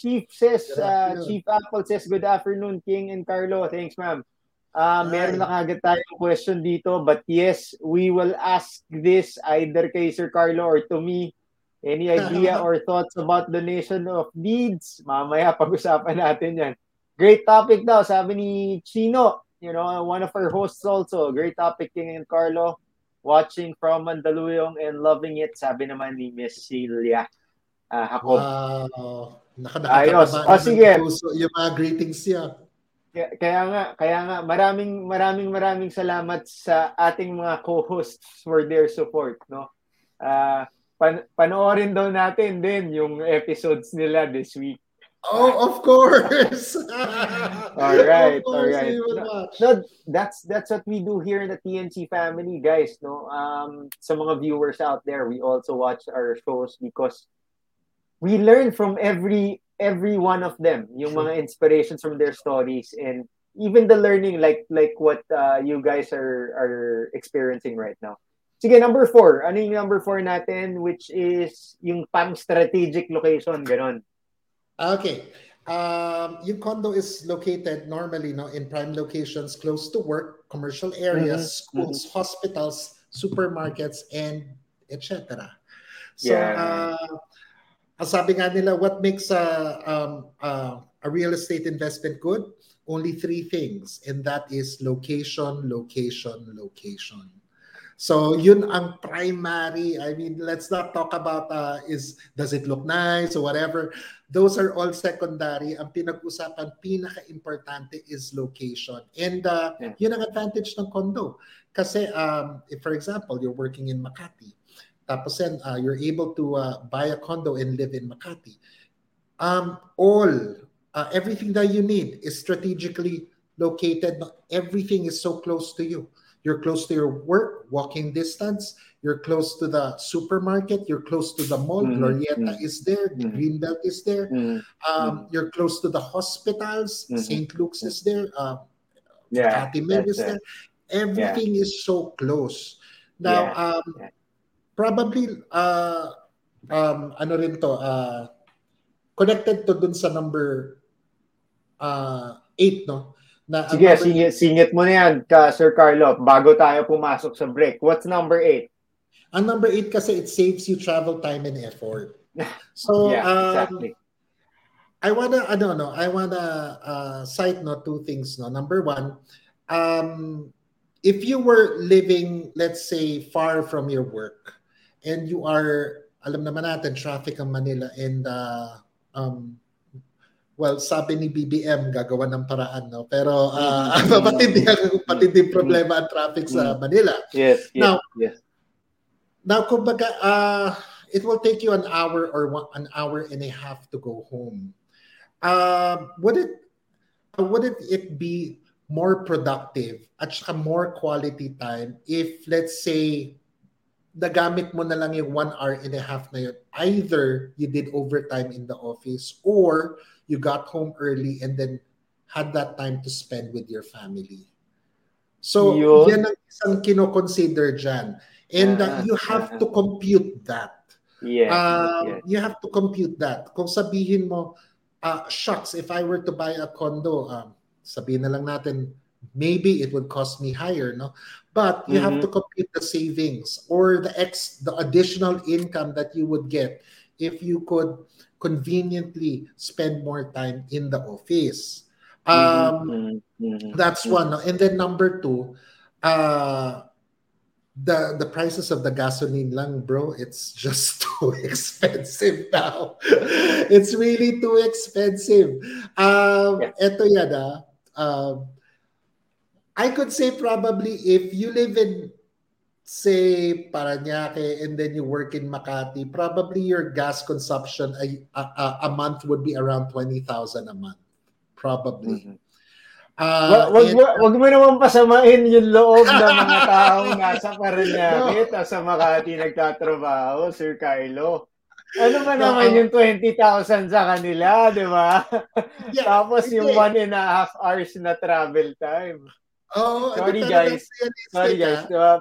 Chief says, uh. Chief Apple says, good afternoon, King and Carlo. Thanks, ma'am. Uh, meron na kagad tayong question dito, but yes, we will ask this either kay Sir Carlo or to me. Any idea *laughs* or thoughts about donation of deeds? Mamaya, pag-usapan natin yan. Great topic daw, sabi ni Chino, you know, one of our hosts also. Great topic, King and Carlo. Watching from Mandaluyong and loving it, sabi naman ni Miss Celia. Uh, Jacob. Wow. Naka, Ayos. nakakataba O, naman sige. puso yung mga greetings niya. Kaya, kaya nga, kaya nga, maraming, maraming, maraming salamat sa ating mga co-hosts for their support, no? Ah, pan- panoorin daw natin din yung episodes nila this week. Oh, of course. *laughs* Alright, of course, we will No. No, that's that's what we do here in the TNC family, guys, no? Um sa mga viewers out there, we also watch our shows because we learn from every every one of them, yung mga inspirations from their stories and even the learning like like what uh, you guys are are experiencing right now. Sige, number four. Ano yung number four natin, which is yung pang-strategic location, ganon. Okay. Um, yung condo is located normally no, in prime locations close to work, commercial areas, Mhm, schools, hospitals, supermarkets, and etc. So, Yeah. uh, sabi nga nila, what makes a, um, uh, a real estate investment good? Only three things, and that is location, location, location. So yun ang primary. I mean, let's not talk about uh, is does it look nice or whatever. Those are all secondary. Ang pinag-usapan pinaka-importante is location. And uh, Yeah. yun ang advantage ng condo. Kasi um, if for example, you're working in Makati, tapos then uh, you're able to uh, buy a condo and live in Makati. Um, all uh, everything that you need is strategically located. Everything is so close to you. You're close to your work, walking distance. You're close to the supermarket. You're close to the mall. Mhm, Glorietta mhm. is there. The Mhm. Greenbelt is there. Mm, Um, You're close to the hospitals. Mhm. St. Luke's is there. Uh, yeah, is there. Everything is so close. Now, Yeah, um, yeah. Probably, uh, um, ano rin to, uh, connected to dun sa number uh, eight, no? Na, Sige, number singit, singit mo na yan, ka, Sir Carlo, bago tayo pumasok sa break. What's number eight? Ang number eight kasi it saves you travel time and effort. *laughs* So yeah, um, exactly. I wanna ano no, I wanna uh, cite no two things no. Number one, um, if you were living let's say far from your work and you are alam naman natin traffic ang Manila and uh, um, well, sabi ni BBM, gagawa ng paraan, no? Pero uh, Mm-hmm. *laughs* matindi, matindi problema ang traffic sa Manila. Yes, yes, Now- yes. Now, kumbaga, uh, it will take you an hour or one, an hour and a half to go home. Uh, would it uh, wouldn't it be more productive at saka more quality time if let's say nagamit mo na lang yung one hour and a half na yun either you did overtime in the office or you got home early and then had that time to spend with your family so Yun. yan ang isang kino-consider dyan and uh, Ah, you have to compute that Yes, um, yes. you have to compute that. Kung sabihin mo, uh, shucks, if I were to buy a condo, um, sabihin na lang natin, maybe it would cost me higher, no? But you have Mhm. to compute the savings or the ex, the additional income that you would get if you could conveniently spend more time in the office. Um, Mhm, mhm, that's one. no? And then number two, uh, the the prices of the gasoline lang, bro, it's *laughs* just too expensive now. *laughs* it's really too expensive. Um, Yeah. eto yan ah. Um, I could say probably if you live in say Paranaque and then you work in Makati, probably your gas consumption a, a, a month would be around 20,000 a month. Probably. Mhm. Uh, Wag, wag, mo- wag mo naman pasamain yung loob ng mga *laughs* taong nasa Paranaque at sa Makati nagtatrabaho, Sir Kylo. Ano ba naman No. yung 20,000 sa kanila, di ba? Yeah, *laughs* Tapos yung hindi. one and a half hours na travel time. Oo, Sorry, ano guys. Sorry ah. guys, uh,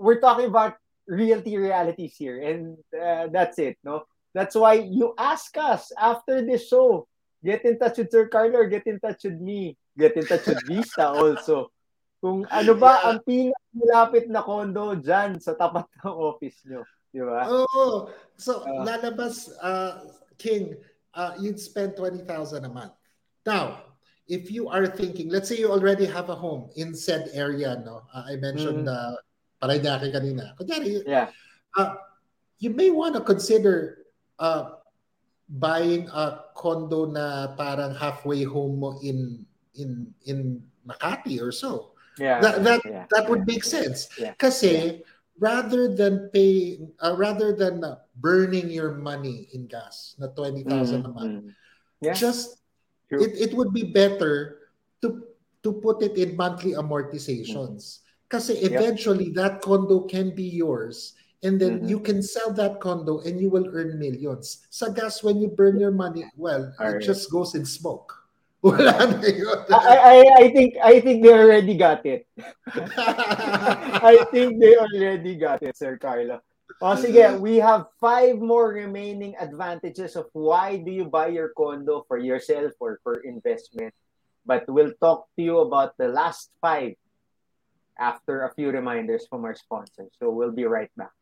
we're talking about realty realities here and uh, that's it, no? That's why you ask us after this show, get in touch with Sir Carlo get in touch with me. Get in touch with Vista *laughs* also. Kung ano ba ang pinakamalapit na condo dyan sa tapat *laughs* ng office nyo. Di ba? Oo. So, Ah. lalabas, uh, King, uh, you'd spend 20,000 a month. Now, if you are thinking, let's say you already have a home in said area, no? Uh, I mentioned Mhm. uh, Paranaque kanina. Kunyari, Yeah. uh, you may want to consider uh, buying a condo na parang halfway home mo in in in Makati or so. Yeah. That that yeah. that would make sense. Yeah. Kasi rather than paying uh, rather than burning your money in gas na 20,000 a month, Mhm. Yeah. just True. it, it would be better to to put it in monthly amortizations. Kasi Yep. eventually that condo can be yours and then Mhm. you can sell that condo and you will earn millions. Sa gas when you burn your money, well, it Alright. just goes in smoke. Wala na yun. I, I, I think I think they already got it. *laughs* I think they already got it, Sir Carlo. O sige, we have five more remaining advantages of why do you buy your condo for yourself or for investment. But we'll talk to you about the last five after a few reminders from our sponsors. So we'll be right back.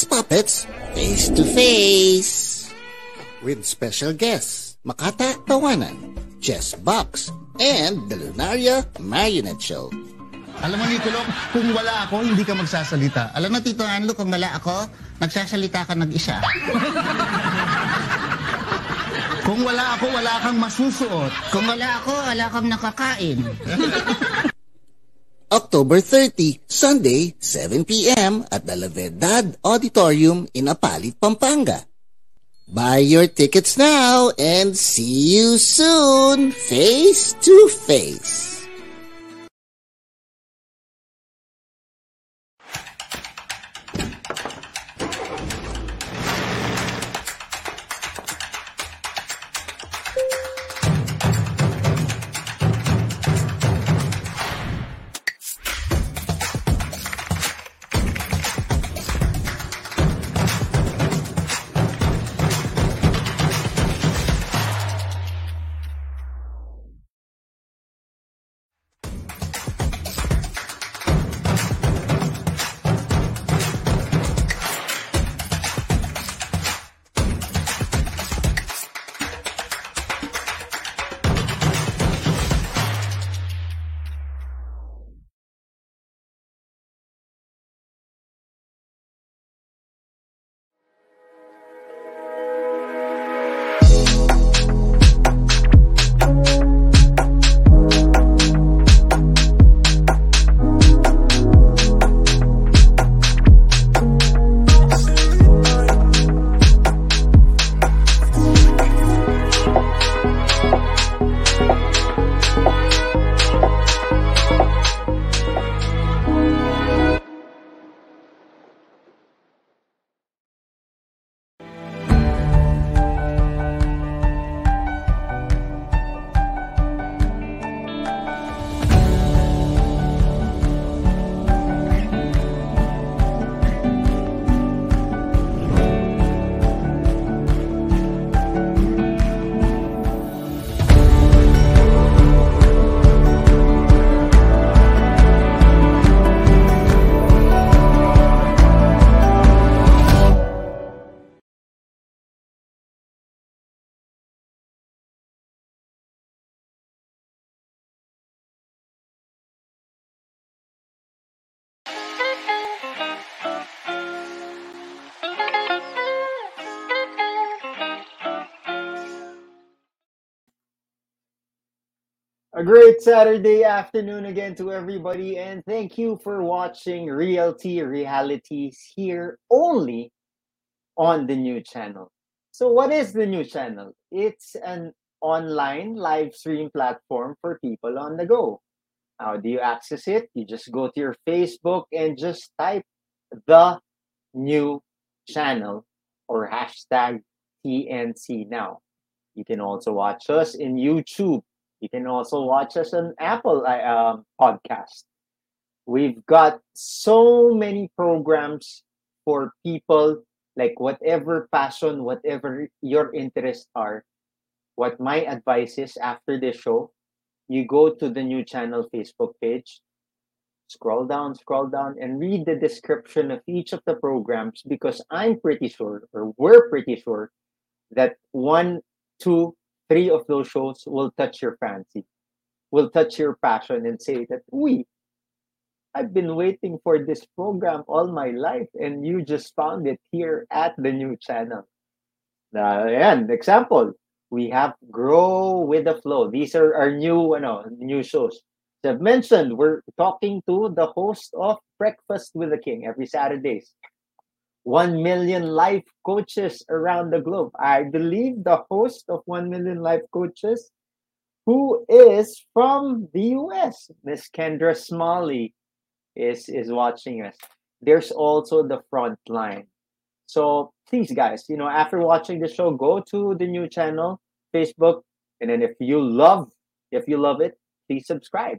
His puppets face to face. With special guests, Makata Tawanan, Jess Box, and the Lunaria Marionette Show. Alam mo, Nicolò, kung wala ako, hindi ka magsasalita. Alam mo, Tito Anlo, kung wala ako, nagsasalita ka nag-isa. kung wala ako, wala kang masusuot. Kung wala ako, wala kang nakakain. October 30, Sunday, 7 p.m. at the La Verdad Auditorium in Apalit, Pampanga. Buy your tickets now and see you soon, face to face. A great Saturday afternoon again to everybody, and thank you for watching Realty Realities here only on the new channel. So, what is the new channel? It's an online live stream platform for people on the go. How do you access it? You just go to your Facebook and just type the new channel or hashtag TNC now. You can also watch us in YouTube you can also watch us on Apple uh, um, podcast. We've got so many programs for people like whatever passion, whatever your interests are. What my advice is after the show, you go to the new channel Facebook page, scroll down, scroll down, and read the description of each of the programs because I'm pretty sure, or we're pretty sure, that one, two, three of those shows will touch your fancy, will touch your passion and say that, we, I've been waiting for this program all my life and you just found it here at the new channel. Uh, and example, we have Grow with the Flow. These are our new, you know, new shows. As I've mentioned, we're talking to the host of Breakfast with the King every Saturdays. 1 million life coaches around the globe. I believe the host of 1 million life coaches, who is from the US, Miss Kendra Smalley, is, is watching us. There's also the front line. So please, guys, you know, after watching the show, go to the new channel, Facebook, and then if you love, if you love it, please subscribe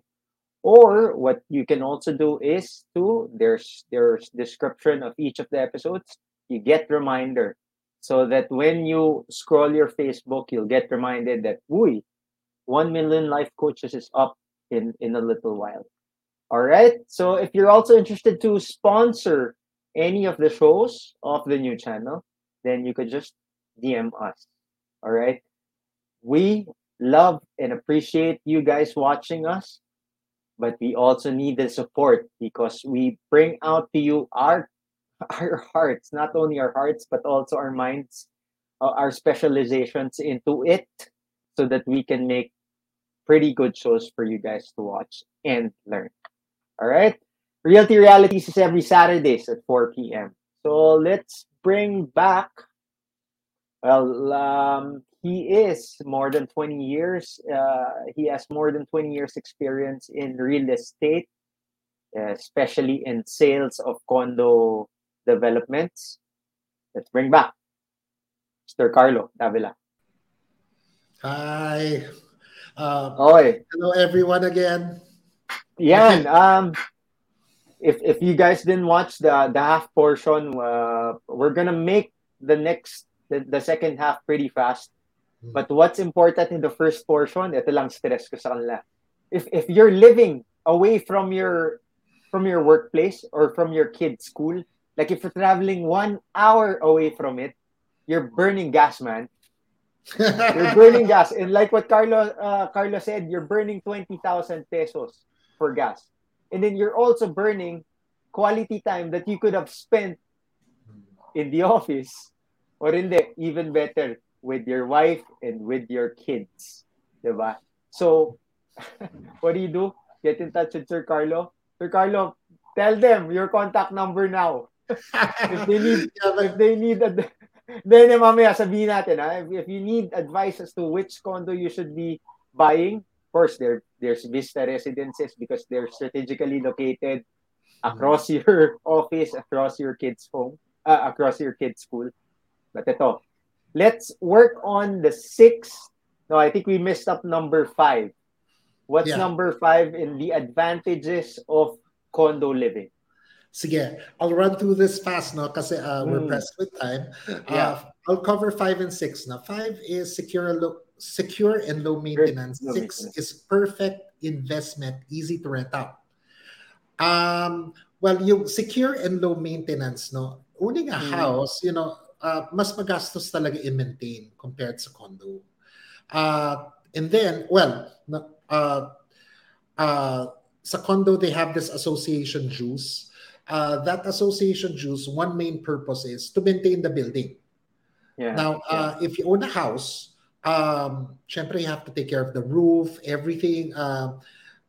or what you can also do is to there's there's description of each of the episodes you get reminder so that when you scroll your facebook you'll get reminded that we 1 million life coaches is up in in a little while all right so if you're also interested to sponsor any of the shows of the new channel, then you could just DM us. All right. We love and appreciate you guys watching us, but we also need the support because we bring out to you our *laughs* our hearts, not only our hearts, but also our minds, uh, our specializations into it so that we can make pretty good shows for you guys to watch and learn. All right. Realty Realities is every Saturdays at 4 p.m. So let's bring back. Well, um, he is more than 20 years. Uh, he has more than 20 years experience in real estate, especially in sales of condo developments. Let's bring back Mr. Carlo Davila. Hi. Uh, Oy. hello, everyone again. Yan, um, if if you guys didn't watch the the half portion, uh, we're gonna make the next the, the second half pretty fast. But what's important in the first portion, ito lang stress ko sa kanila. If if you're living away from your from your workplace or from your kid's school, like if you're traveling one hour away from it, you're burning gas, man. *laughs* You're burning gas, and like what Carlo uh, Carlo said, you're burning twenty thousand pesos for gas, and then you're also burning quality time that you could have spent in the office, or in the even better with your wife and with your kids, diba? So, *laughs* what do you do? Get in touch with Sir Carlo. Sir Carlo, tell them your contact number now. *laughs* if they need, if they need a, then *laughs* mamaya sabihin natin, ha? If, if you need advice as to which condo you should be buying, of course, there there's Vista Residences because they're strategically located across your office, across your kids' home, uh, across your kids' school. But ito, let's work on the sixth. No, I think we missed up number five. What's Yeah. number five in the advantages of condo living? Sige, I'll run through this fast no kasi uh, we're Mm. pressed with time. Yeah. Uh, I'll cover five and six now. Five is secure, low, secure and low maintenance. low six maintenance. is perfect investment, easy to rent out. Um, well, yung secure and low maintenance, no, owning a Mm. house, you know, uh, mas magastos talaga i-maintain compared sa condo. Uh, and then, well, uh, uh, sa condo, they have this association dues. Uh, that association dues, one main purpose is to maintain the building. Yeah. Now, uh, if you own a house, um, syempre you have to take care of the roof, everything. Uh,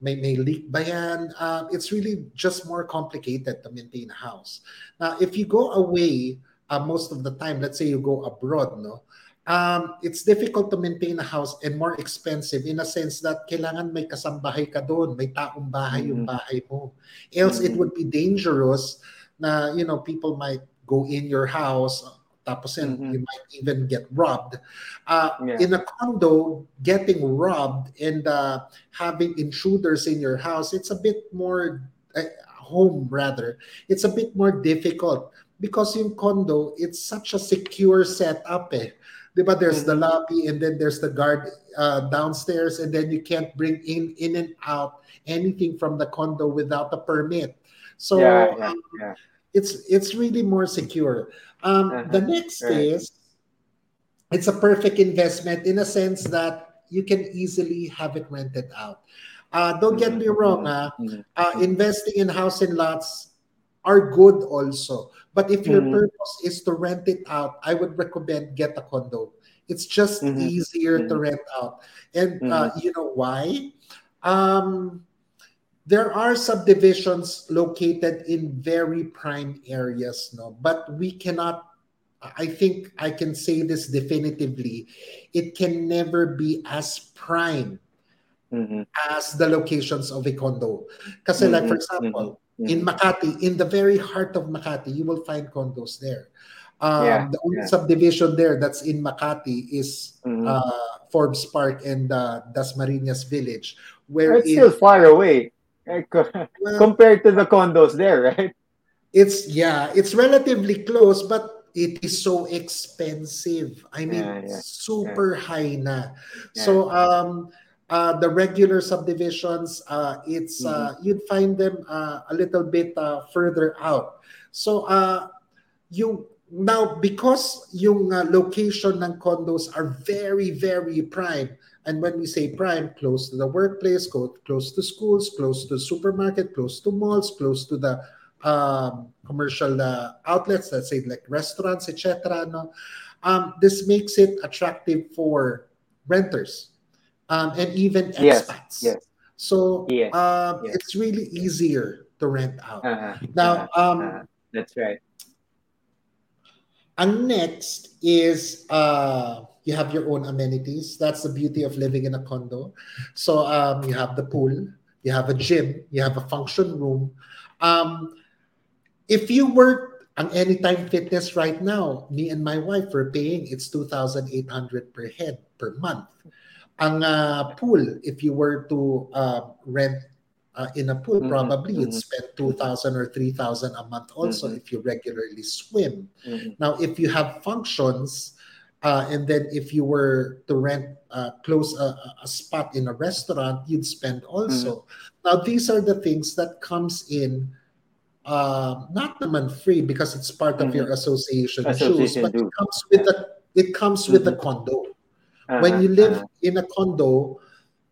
may, may leak ba yan? Uh, it's really just more complicated to maintain a house. Now, if you go away uh, most of the time, let's say you go abroad, no? Um, it's difficult to maintain a house and more expensive in a sense that kailangan may kasambahay ka doon, may taong bahay yung Mhm. bahay mo. Else it Mhm. would be dangerous na, you know, people might go in your house tapos yan, Mhm. you might even get robbed. Uh, Yeah. In a condo, getting robbed and uh, having intruders in your house, it's a bit more, uh, home rather, it's a bit more difficult because in condo, it's such a secure setup eh. Diba, there's the Mhm. lobby and then there's the guard uh, downstairs and then you can't bring in in and out anything from the condo without a permit. So yeah, yeah, um, yeah. it's it's really more secure. Um, Uh-huh. The next Right. is it's a perfect investment in a sense that you can easily have it rented out. Uh, don't get me wrong, Mhm. uh, investing in house and lots are good also. But if your Mhm. purpose is to rent it out, I would recommend get a condo. It's just Mhm. easier to Mhm. rent out. And uh, you know why? Um, there are subdivisions located in very prime areas, no, but we cannot. I think I can say this definitively. It can never be as prime Mhm. as the locations of a condo. Kasi like for Mhm. example. In Makati, in the very heart of Makati, you will find condos there. Um, Yeah, the only yeah. subdivision there that's in Makati is Mhm. uh, Forbes Park and uh, Dasmariñas Village, where it's still far away well, compared to the condos there, right? it's yeah, it's relatively close, but it is so expensive. I mean, Yeah, yeah, super high na. Yeah. So um, uh, the regular subdivisions, uh, it's uh, Mm-hmm. you'd find them uh, a little bit uh, further out. So uh you now because yung uh, location ng condos are very very prime and when we say prime close to the workplace close to schools close to supermarket close to malls close to the um, commercial uh, outlets let's say like restaurants etc no um, this makes it attractive for renters um, and even Yes, expats yes. so Yes, um, yes. it's really easier to rent out Uh-huh, now uh-huh, um, uh-huh. That's right. And next is uh, you have your own amenities. That's the beauty of living in a condo. So um, you have the pool, you have a gym, you have a function room. Um, if you were an anytime fitness right now, me and my wife are paying it's 2,800 per head per month. Ang uh, pool, if you were to uh, rent uh, in a pool, Mhm, probably you'd mhm. spend 2,000 or 3,000 a month also Mhm. if you regularly swim. Mhm. Now, if you have functions, uh, and then if you were to rent uh, close a, a- spot in a restaurant, you'd spend also. Now, these are the things that comes in, uh, not naman free because it's part of your association, dues, Association but it comes with the it comes with the condo. Uh-huh, When you live uh-huh. in a condo,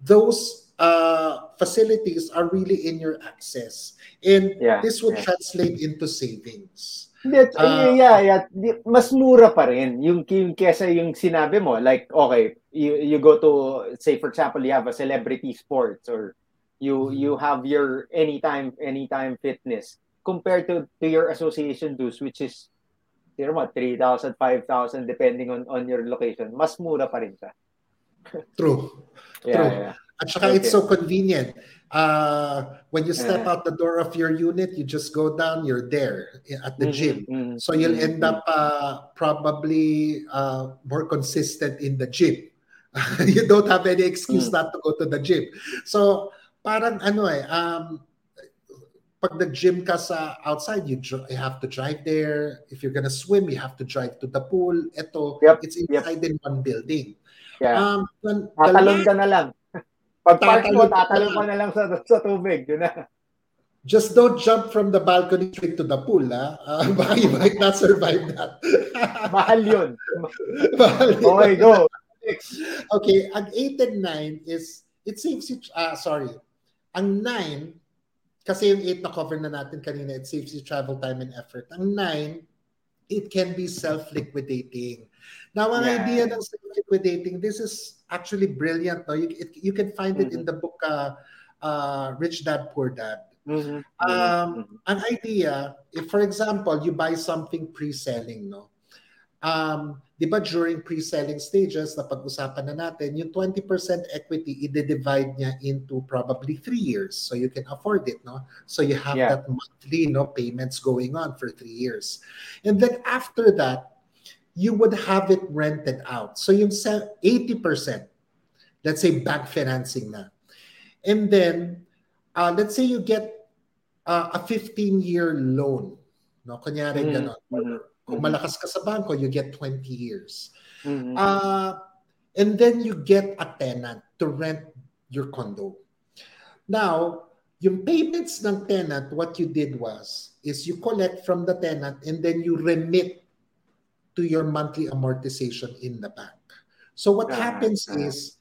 those uh, facilities are really in your access, and Yeah, this would yeah. translate into savings. That, Ah. yeah, yeah. Mas mura pa rin yung, yung kesa yung sinabi mo. Like, okay, you, you go to, say for example, you have a celebrity sports or you you have your anytime anytime fitness compared to, to your association dues which is know what, 3,000, 5,000 depending on on your location. Mas mura pa rin siya. True. Yeah, True. yeah. At saka it's Okay. so convenient. Uh, when you step Uh-huh. out the door of your unit, you just go down, you're there at the Mhm, gym. mhm, So you'll mhm, end up uh, probably uh, more consistent in the gym. *laughs* you don't have any excuse Mm. not to go to the gym. So parang ano eh, um, pag nag-gym ka sa outside, you, dr- you have to drive there. If you're gonna swim, you have to drive to the pool. Ito, Yep, it's inside in one building. Yeah. Um, when Tatalon ka na lang. Pag park mo, Tatalon ka na lang sa, sa tubig. Yun na. Just don't jump from the balcony straight to the pool, ha? Uh, *laughs* baka you might not survive that. *laughs* Mahal yun. Mahal yun. Okay, go. Okay, ang 8 and 9 is, it saves you, ah, sorry. Ang 9, kasi yung 8 na cover na natin kanina, it saves you travel time and effort. Ang 9, it can be self-liquidating. Now, ang Yeah. idea ng self-liquidating, this is actually brilliant. No? You, it, you can find it in the book uh, uh, Rich Dad, Poor Dad. Mhm, Um, mhm, an idea, if for example, you buy something pre-selling, no? Um, di ba during pre-selling stages, na pag-usapan na natin, yung 20% equity, i-divide niya into probably three years. So you can afford it, no? So you have Yeah. that monthly, no, payments going on for three years. And then after that, you would have it rented out. So yung se- 80%, let's say bank financing na. And then, uh, let's say you get uh, a 15-year loan. No? Kunyari, Mhm, ganon. mhm, Kung mhm. malakas ka sa banko, you get 20 years. mhm. Uh, and then you get a tenant to rent your condo. Now, yung payments ng tenant, what you did was, is you collect from the tenant and then you remit to your monthly amortization in the bank. So what Ah, happens ah. is,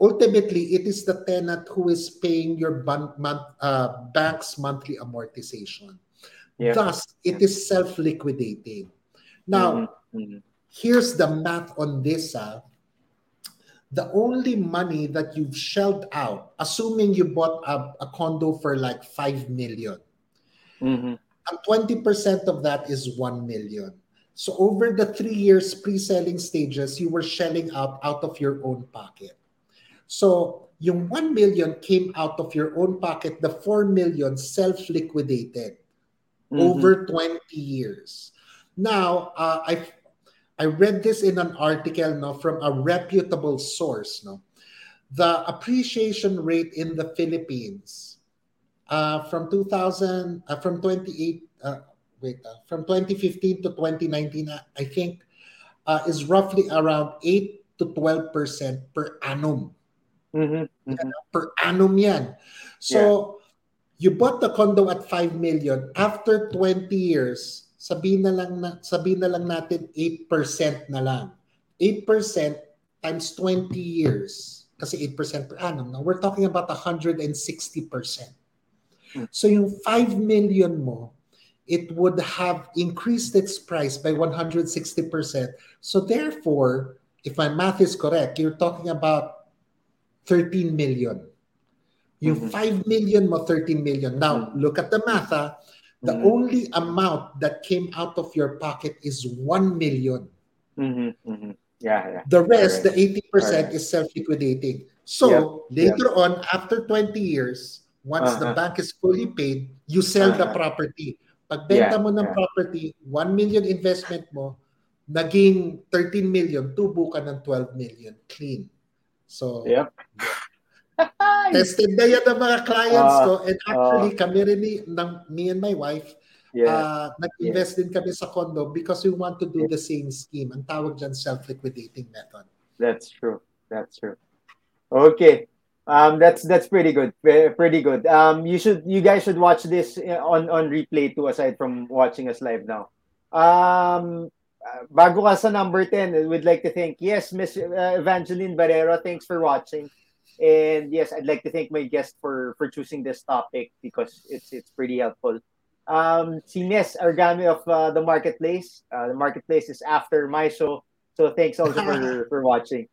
ultimately, it is the tenant who is paying your ban- month, uh, bank's monthly amortization. Yeah. Thus, it is self-liquidating. Now, Mhm, mhm. here's the math on this. ah. The only money that you've shelled out, assuming you bought a, a condo for like 5 million, Mhm. and 20% of that is 1 million. So over the three years pre-selling stages, you were shelling out out of your own pocket. So yung 1 million came out of your own pocket, the 4 million self-liquidated Mhm. over 20 years. Now, uh, I I read this in an article no, from a reputable source. No, the appreciation rate in the Philippines uh, from 2000 uh, from 28 uh, wait uh, from 2015 to 2019, uh, I think uh, is roughly around 8 to 12 percent per annum Mhm, mhm. per annum yan. So, you bought the condo at 5 million. After 20 years sabihin na lang na, sabihin na lang natin 8% na lang. 8% times 20 years. Kasi 8% per annum now we're talking about 160% so yung 5 million mo it would have increased its price by 160%. So therefore, if my math is correct, you're talking about 13 million. Yung Mhm. 5 million mo, 13 million. Now, look at the math. ah. The Mhm. only amount that came out of your pocket is 1 million. Mhm, mhm. Yeah, yeah. The rest, the Correct. 80% Correct. is self-liquidating. So Yep, later on, after 20 years, once the Uh-huh. bank is fully paid, you sell the Uh-huh. property. Pagbenta Yeah, mo ng yeah. property, 1 million investment mo, naging 13 million, tubo ka ng 12 million. Clean. So, Yep. Tested na yan ng mga clients Ah, ko. And actually, kami rin ni, ng, me and my wife, Yeah. uh, nag-invest din kami sa condo because we want to do the same scheme. Ang tawag dyan, self-liquidating method. That's true. That's true. Okay. Um, that's that's pretty good. Pretty good. Um, you should you guys should watch this uh, on on replay too. Aside from watching us live now. Um, uh, bago ka sa number ten, we'd like to thank yes, Miss uh, Evangeline Barrero. Thanks for watching. And yes, I'd like to thank my guest for for choosing this topic because it's it's pretty helpful. Um, si Nes Argami of uh, the Marketplace. Uh, the Marketplace is after my show. So thanks also for *laughs* for watching.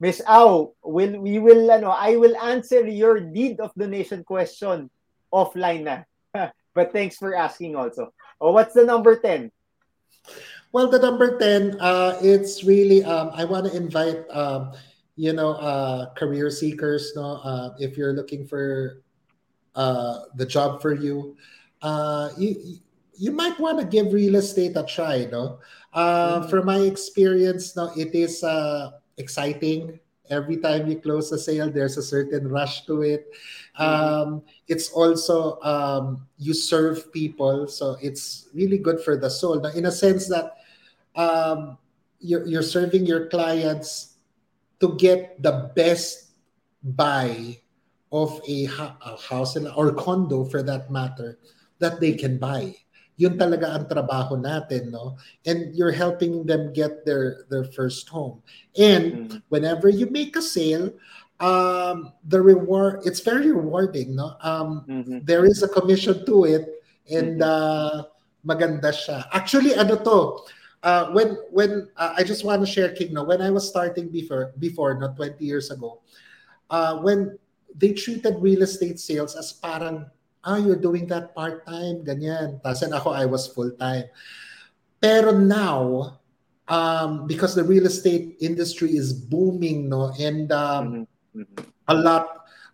Miss Au, will we will ano, I will answer your deed of donation question offline na. *laughs* but thanks for asking also. Oh, what's the number 10? Well, the number 10, uh, it's really, um, I want to invite, um, you know, uh, career seekers, no? Uh, if you're looking for uh, the job for you, uh, you, you might want to give real estate a try, no? Uh, Mhm. From my experience, no, it is uh, exciting. Every time you close a sale, there's a certain rush to it. Um, it's also um, you serve people, so it's really good for the soul. Now, in a sense that um, you're, you're serving your clients to get the best buy of a, ha- a house or condo for that matter that they can buy. Yun talaga ang trabaho natin, no? And you're helping them get their their first home. And Mhm. whenever you make a sale, um, the reward it's very rewarding, no? Um, Mhm. there is a commission to it and uh, maganda siya. Actually, ano to, uh, when when uh, I just want to share King no, when I was starting before before not 20 years ago, uh, when they treated real estate sales as parang ah you're doing that part-time ganyan. Tapos and ako I was full-time. Pero now um, because the real estate industry is booming no and um, Mhm. Mhm. a lot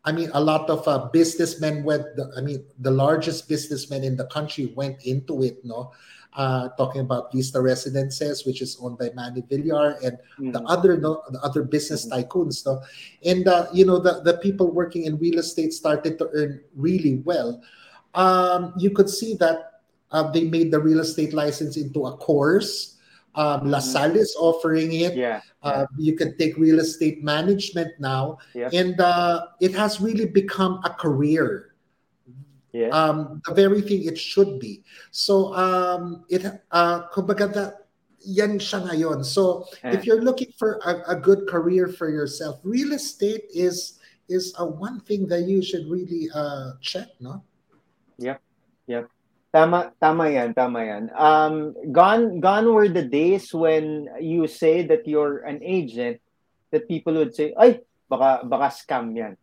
i mean a lot of uh, businessmen went the, i mean the largest businessmen in the country went into it no uh, talking about vista residences which is owned by manny villar and the Mhm. other no, the other business tycoons no and uh, you know the, the people working in real estate started to earn really well um, you could see that uh, they made the real estate license into a course um, LaSalle is offering it Yeah. uh, you can take real estate management now, Yep. and uh, it has really become a career. Yeah. Um, the very thing it should be. So um, it, uh, kumbaga that, yan siya ngayon. So if you're looking for a, a good career for yourself, real estate is is a one thing that you should really uh, check, no? Yeah. Yep. Tama, tama yan, tama yan. Um, gone, gone were the days when you say that you're an agent, that people would say, ay, baka, baka scam yan.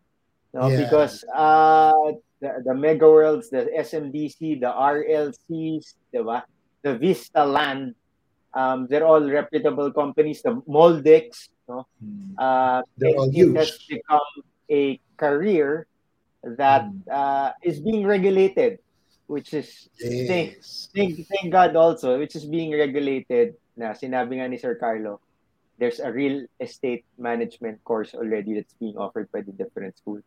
No, Yeah. because uh, the, the Megaworlds, the SMDC, the RLCs, diba? the Vista Land, um, they're all reputable companies. The Moldex, no? uh, They're it, all has become a career that Mm. uh, is being regulated, which is thank, thank, thank God also, which is being regulated. Na sinabi nga ni Sir Carlo, there's a real estate management course already that's being offered by the different schools.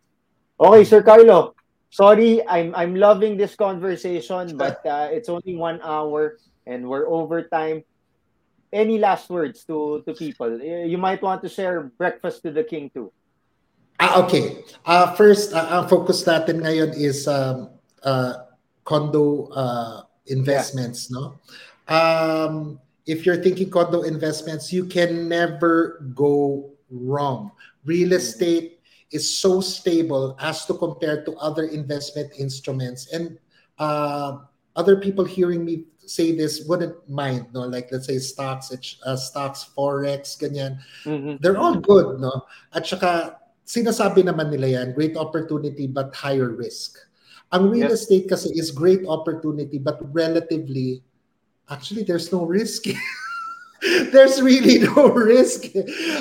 Okay, Sir Carlo. Sorry, I'm I'm loving this conversation, but uh, it's only one hour and we're over time. Any last words to to people? You might want to share breakfast to the king too. Ah, okay. Uh, first, uh, ang focus natin ngayon is um, uh, condo uh, investments, no? Um, if you're thinking condo investments, you can never go wrong. Real estate is so stable as to compare to other investment instruments. And uh, other people hearing me say this wouldn't mind, no? Like let's say stocks, uh, stocks, forex, ganyan. Mhm. They're all good, no? At saka, sinasabi naman nila yan, great opportunity but higher risk. Ang real Yes. estate kasi is great opportunity but relatively, actually there's no risk. *laughs* there's really no *laughs* risk.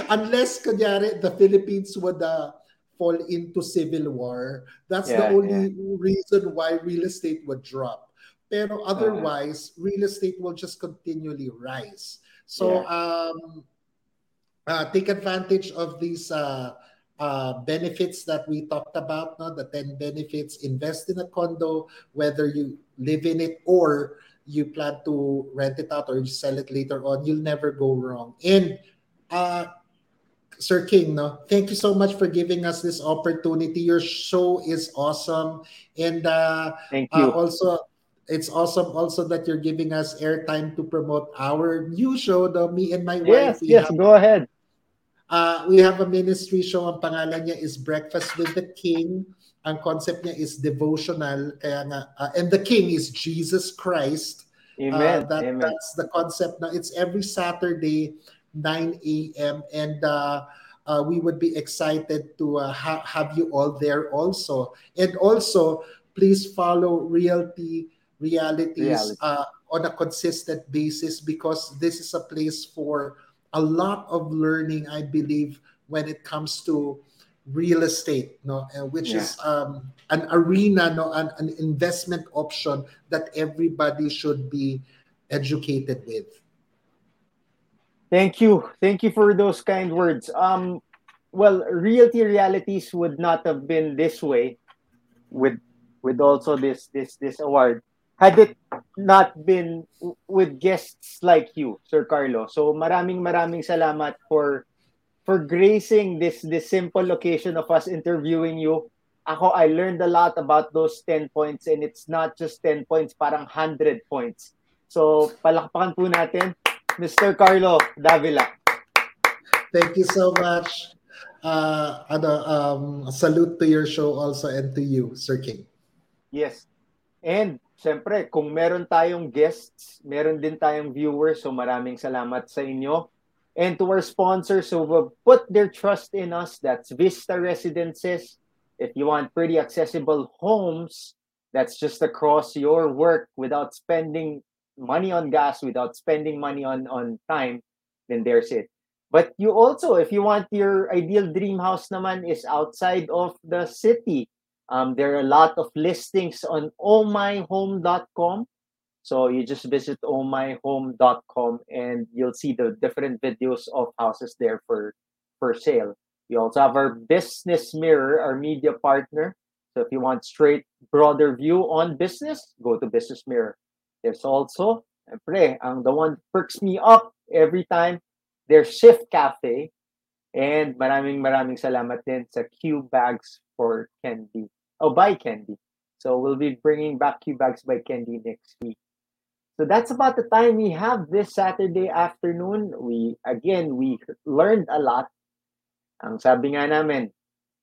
Unless, kunyari, the Philippines would uh, fall into civil war. That's the Yeah, only reason why real estate would drop. Pero Uh-huh. otherwise, real estate will just continually rise. So, um, uh, take advantage of these uh, uh, benefits that we talked about, no? the 10 benefits. Invest in a condo, whether you live in it or you plan to rent it out or you sell it later on, you'll never go wrong. And uh, Sir King, no, thank you so much for giving us this opportunity. Your show is awesome, and uh, Thank uh, you. also it's awesome also that you're giving us airtime to promote our new show. The me and my yes, wife, we yes, have go ahead. uh, we have a ministry show. Ang pangalan niya is Breakfast with the King. Ang concept niya is devotional. Kaya nga, uh, and the King is Jesus Christ. Amen. Uh, that, Amen. That's the concept. Now it's every Saturday, 9 a.m. And uh, uh, we would be excited to uh, ha- have you all there also. And also, please follow Realty Realities Reality. uh, on a consistent basis because this is a place for a lot of learning, I believe, when it comes to real estate, no, which Yeah. is um, an arena, no, an, an investment option that everybody should be educated with. Thank you. Thank you for those kind words. Um, well, Realty Realities would not have been this way with with also this this this award had it not been with guests like you, Sir Carlo. So maraming maraming salamat for for gracing this this simple occasion of us interviewing you. Ako, I learned a lot about those 10 points and it's not just 10 points, parang 100 points. So, palakpakan po natin Mr. Carlo Davila. Thank you so much. Uh, ano, um, salute to your show also and to you, Sir King. Yes. And syempre, kung meron tayong guests, meron din tayong viewers. So maraming salamat sa inyo. And to our sponsors who have put their trust in us, that's Vista Residences. If you want pretty accessible homes, that's just across your work without spending money on gas, without spending money on, on time, then there's it. But you also, if you want your ideal dream house naman is outside of the city, um, there are a lot of listings on ohmyhome.com. So you just visit ohmyhome.com and you'll see the different videos of houses there for for sale. We also have our business mirror, our media partner. So if you want straight, broader view on business, go to Business Mirror. There's also, syempre, ang the one perks me up every time, there's Shift Cafe. And maraming maraming salamat din sa Q Bags for Candy. Oh, by Candy. So we'll be bringing back Q Bags by Candy next week. So that's about the time we have this Saturday afternoon. We again we learned a lot. Ang sabi nga namin,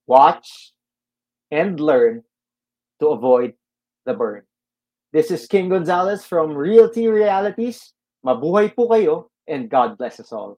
watch and learn to avoid the burn. This is King Gonzalez from Realty Realities. Mabuhay po kayo and God bless us all.